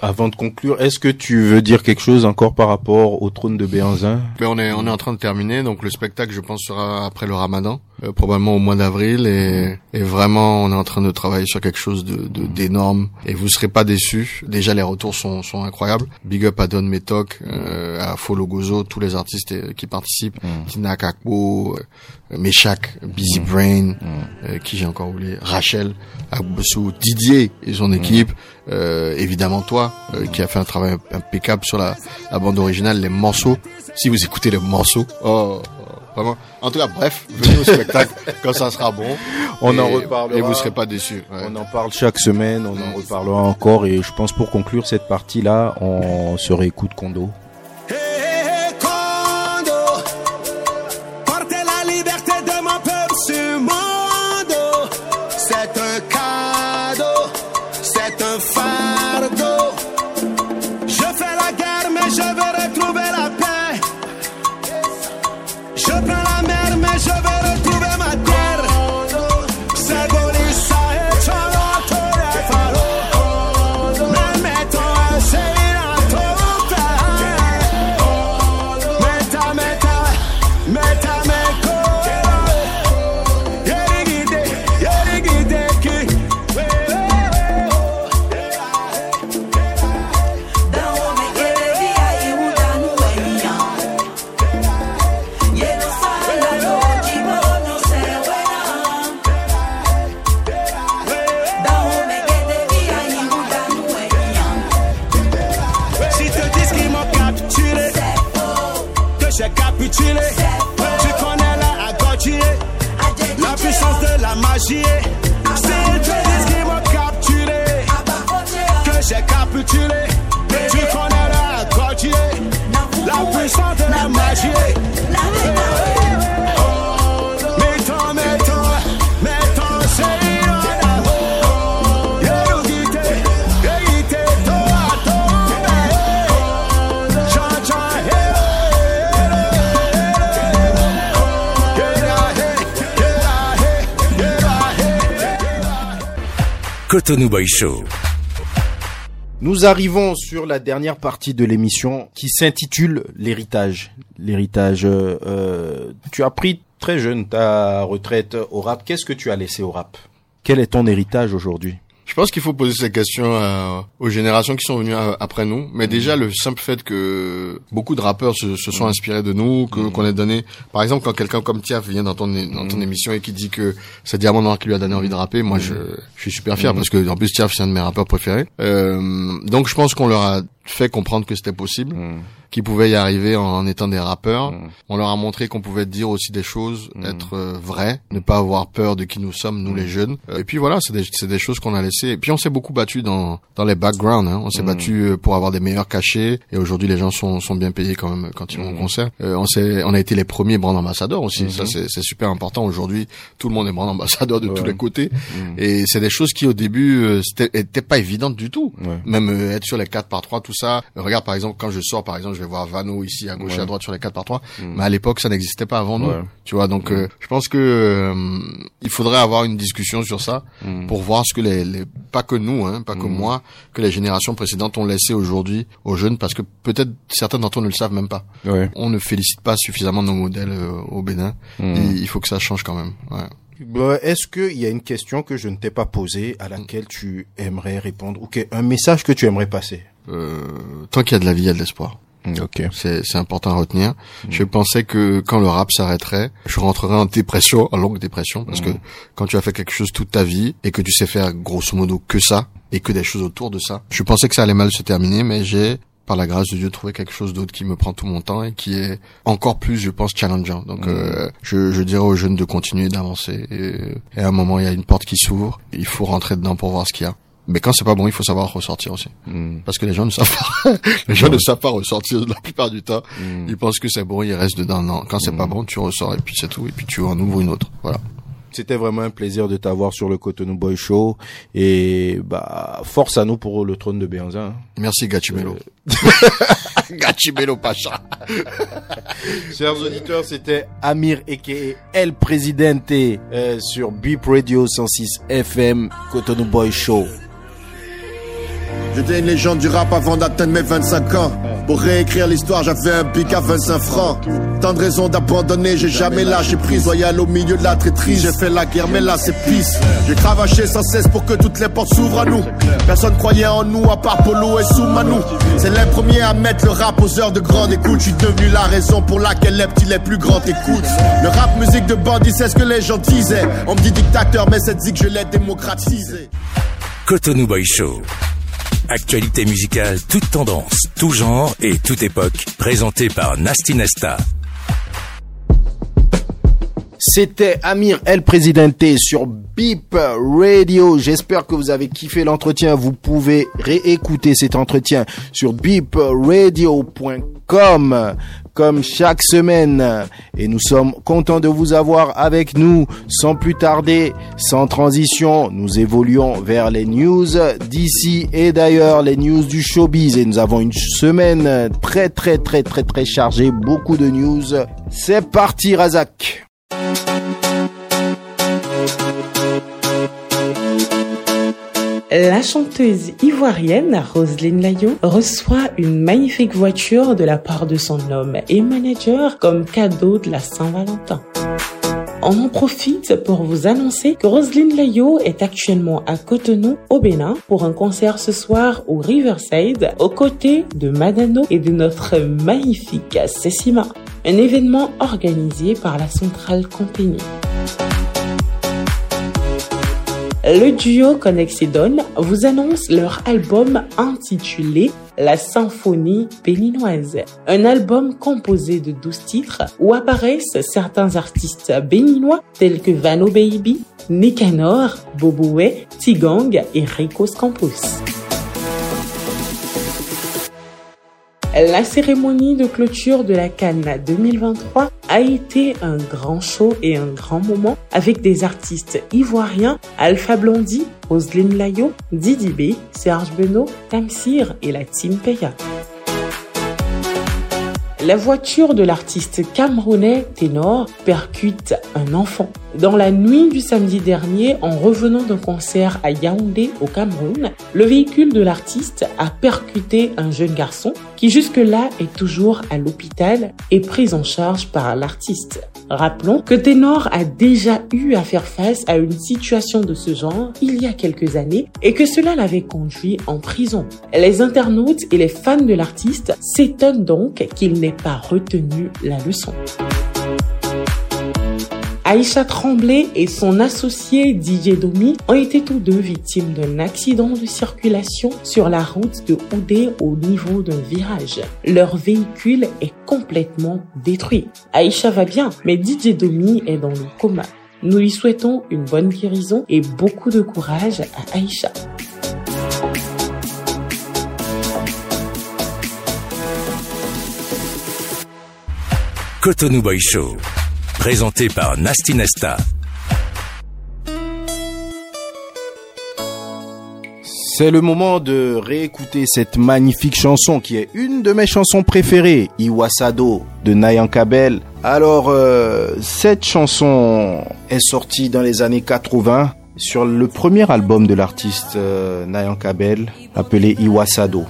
Avant de conclure, est-ce que tu veux dire quelque chose encore par rapport au trône de Béanzin? Mais on est on est en train de terminer, donc le spectacle je pense sera après le Ramadan, euh, probablement au mois d'avril et, et vraiment on est en train de travailler sur quelque chose de de- d'énorme. Et vous serez pas déçus. Déjà les retours sont sont incroyables. Big up à Don Metok, euh, à Folo Gozo, tous les artistes euh, qui participent, Tina Kakbo, euh, Meshach, Busy Brain, euh, qui j'ai encore oublié, Rachel, Aboussou, Didier et son équipe, euh, évidemment toi euh, qui a fait un travail impeccable sur la, la bande originale, les morceaux. Si vous écoutez les morceaux, oh, vraiment. En tout cas, bref, venez au spectacle quand ça sera bon. On et, en reparlera. Et vous serez pas déçus. ouais. On en parle chaque semaine, on en reparlera encore et je pense pour conclure cette partie-là, on se réécoute Kondo. Nous arrivons sur la dernière partie de l'émission qui s'intitule l'héritage. L'héritage. euh, euh, tu as pris très jeune ta retraite au rap. Qu'est-ce que tu as laissé au rap? Quel est ton héritage aujourd'hui? Je pense qu'il faut poser cette question euh, aux générations qui sont venues euh, après nous. Mais déjà, le simple fait que beaucoup de rappeurs se, se sont inspirés de nous, que qu'on ait donné, par exemple, quand quelqu'un comme Tiaf vient dans ton dans ton émission et qui dit que c'est Diamant Noir qui lui a donné envie de rapper, moi je, je suis super fier parce que en plus Tiaf c'est un de mes rappeurs préférés. Euh, donc je pense qu'on leur a fait comprendre que c'était possible, qu'ils pouvaient y arriver en, en étant des rappeurs. On leur a montré qu'on pouvait dire aussi des choses, être euh, vrai, ne pas avoir peur de qui nous sommes, nous les jeunes. Euh, Et puis voilà, c'est des, c'est des choses qu'on a laissées. Et puis on s'est beaucoup battu dans, dans les backgrounds. Hein. On s'est battu euh, pour avoir des meilleurs cachets. Et aujourd'hui, les gens sont, sont bien payés quand même quand ils vont au concert. Euh, on s'est, on a été les premiers brand ambassadeurs aussi. Ça, c'est, c'est super important. Aujourd'hui, tout le monde est brand ambassadeur de tous les côtés. Et c'est des choses qui au début euh, c'était étaient pas évidentes du tout. Ouais. Même euh, être sur les 4 par 3 tout ça. Regarde par exemple quand je sors par exemple, je vais voir Vano ici à gauche et à droite sur les 4 par 3 Mais à l'époque, ça n'existait pas avant nous. Ouais. Tu vois, donc euh, je pense que euh, il faudrait avoir une discussion sur ça pour voir ce que les, les pas que nous, hein, pas que moi, que les générations précédentes ont laissé aujourd'hui aux jeunes, parce que peut-être certains d'entre eux ne le savent même pas. Ouais. On ne félicite pas suffisamment nos modèles euh, au Bénin. Et il faut que ça change quand même. Ouais. Bah, Est-ce qu'il y a une question que je ne t'ai pas posée à laquelle tu aimerais répondre ou que- un message que tu aimerais passer? Tant qu'il y a de la vie, il y a de l'espoir. Ok. C'est important à retenir. Je pensais que quand le rap s'arrêterait, je rentrerais en dépression, en longue dépression, parce que quand tu as fait quelque chose toute ta vie et que tu sais faire grosso modo que ça et que des choses autour de ça, je pensais que ça allait mal se terminer, mais j'ai par la grâce de Dieu trouvé quelque chose d'autre qui me prend tout mon temps et qui est encore plus, je pense, challengeant. Donc, euh, je, je dirais aux jeunes de continuer d'avancer. Et, et à un moment, il y a une porte qui s'ouvre. Il faut rentrer dedans pour voir ce qu'il y a. Mais quand c'est pas bon, il faut savoir ressortir aussi. Parce que les gens ne savent pas. les gens ne savent pas ressortir la plupart du temps. Ils pensent que c'est bon, ils restent dedans. Non, quand c'est pas bon, tu ressors et puis c'est tout. Et puis tu en ouvres une autre. Voilà. C'était vraiment un plaisir de t'avoir sur le Cotonou Boy Show et bah force à nous pour le trône de Béanzin. hein. Merci Gachimelo. Gachimelo Pacha. Chers auditeurs, c'était Amir aka El Presidente euh, sur Beep Radio 106 FM Cotonou Boy Show. J'étais une légende du rap avant d'atteindre mes 25 ans. Pour réécrire l'histoire, j'avais un pic à 25 francs. Tant de raisons d'abandonner, j'ai jamais lâché prise. Loyal au milieu de la traîtrise, j'ai fait la guerre, mais là c'est pisse. J'ai cravaché sans cesse pour que toutes les portes s'ouvrent à nous. Personne croyait en nous à part Polo et Soumanou. C'est les premiers à mettre le rap aux heures de grande écoute. Je suis devenu la raison pour laquelle les petits les plus grands écoutent. Le rap musique de bandit, c'est ce que les gens disaient. On me dit dictateur, mais dit que je l'ai démocratisé. Cotonou Boy Show. Actualité musicale, toute tendance, tout genre et toute époque, présentée par Nasty Nesta. C'était Amir El Presidente sur Beep Radio. J'espère que vous avez kiffé l'entretien. Vous pouvez réécouter cet entretien sur beepradio.com comme chaque semaine. Et nous sommes contents de vous avoir avec nous. Sans plus tarder, sans transition, nous évoluons vers les news d'ici et d'ailleurs, les news du showbiz. Et nous avons une semaine très très très très très chargée. Beaucoup de news. C'est parti, Razak. La chanteuse ivoirienne Roselyne Layo reçoit une magnifique voiture de la part de son homme et manager comme cadeau de la Saint-Valentin. On en profite pour vous annoncer que Roselyne Layo est actuellement à Cotonou, au Bénin, pour un concert ce soir au Riverside, aux côtés de Madano et de notre magnifique Cessima. Un événement organisé par la Centrale Compagnie. Le duo Connexidon vous annonce leur album intitulé la symphonie béninoise. Un album composé de 12 titres où apparaissent certains artistes béninois tels que Vano Baby, Nicanor, Boboué, Tigang et Rico Campos. La cérémonie de clôture de la Cannes 2023 a été un grand show et un grand moment avec des artistes ivoiriens Alpha Blondie, Roselyne Layo, Didi B, Serge Benoît, Tamsir et la Team Peya. La voiture de l'artiste camerounais Ténor percute un enfant. Dans la nuit du samedi dernier, en revenant d'un concert à Yaoundé au Cameroun, le véhicule de l'artiste a percuté un jeune garçon qui jusque-là est toujours à l'hôpital et pris en charge par l'artiste. Rappelons que Ténor a déjà eu à faire face à une situation de ce genre il y a quelques années et que cela l'avait conduit en prison. Les internautes et les fans de l'artiste s'étonnent donc qu'il n'ait pas retenu la leçon. Aïcha Tremblay et son associé DJ Domi ont été tous deux victimes d'un accident de circulation sur la route de Oudé au niveau d'un virage. Leur véhicule est complètement détruit. Aïcha va bien, mais DJ Domi est dans le coma. Nous lui souhaitons une bonne guérison et beaucoup de courage à Aïcha. Présenté par Nasty Nesta. C'est le moment de réécouter cette magnifique chanson qui est une de mes chansons préférées, Iwasado de Nayan Kabel. Alors, euh, cette chanson est sortie dans les années 80 sur le premier album de l'artiste euh, Nayan Kabel appelé Iwasado.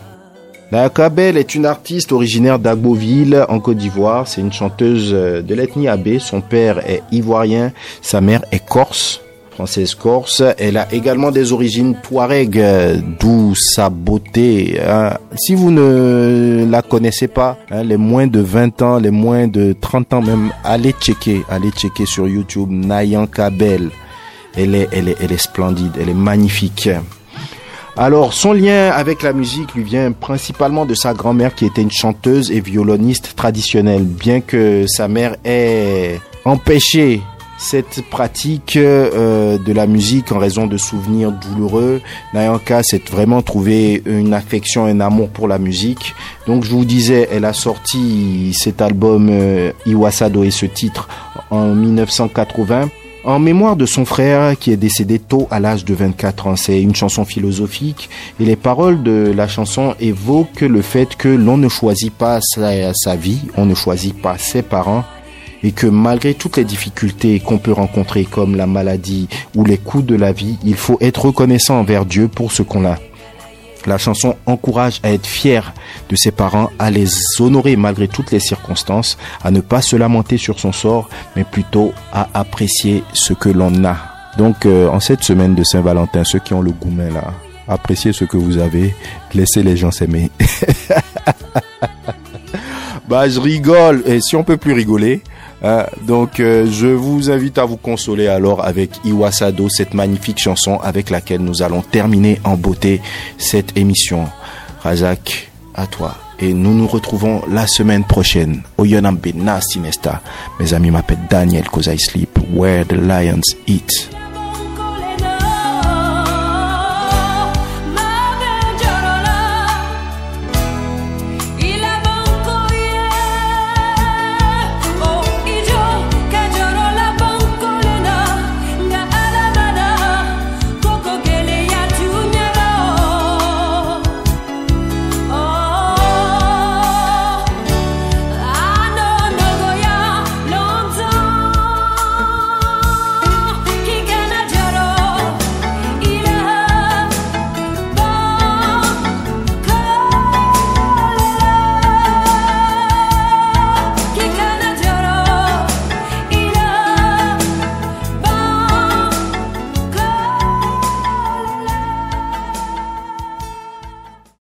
Kabel est une artiste originaire d'Agboville en Côte d'Ivoire. C'est une chanteuse euh, de l'ethnie Abbé. Son père est ivoirien, sa mère est corse, française corse. Elle a également des origines touareg, euh, d'où sa beauté. hein. Si vous ne la connaissez pas, hein, les moins de 20 ans, les moins de 30 ans même, allez checker, allez checker sur YouTube Nayan Kabel. Elle est, elle est splendide, elle est magnifique. Alors, son lien avec la musique lui vient principalement de sa grand-mère qui était une chanteuse et violoniste traditionnelle, bien que sa mère ait empêché cette pratique euh, de la musique en raison de souvenirs douloureux. Nayanka s'est vraiment trouvé une affection, un amour pour la musique. Donc je vous disais, elle a sorti cet album euh, Iwasado et ce titre en 1980 en mémoire de son frère qui est décédé tôt à l'âge de 24 ans. C'est une chanson philosophique et les paroles de la chanson évoquent le fait que l'on ne choisit pas sa, vie, on ne choisit pas ses parents et que malgré toutes les difficultés qu'on peut rencontrer comme la maladie ou les coups de la vie, il faut être reconnaissant envers Dieu pour ce qu'on a. La chanson encourage à être fier de ses parents, à les honorer malgré toutes les circonstances, à ne pas se lamenter sur son sort, mais plutôt à apprécier ce que l'on a. Donc, euh, en cette semaine de Saint-Valentin, ceux qui ont le gourmet là, appréciez ce que vous avez, laissez les gens s'aimer. bah, je rigole, et si on peut plus rigoler, hein, donc euh, je vous invite à vous consoler alors avec Iwasado, cette magnifique chanson avec laquelle nous allons terminer en beauté cette émission. Razak, à toi. Et nous nous retrouvons la semaine prochaine au Yonambe Nasty Nesta. Mes amis m'appellent Daniel I sleep where the lions eat.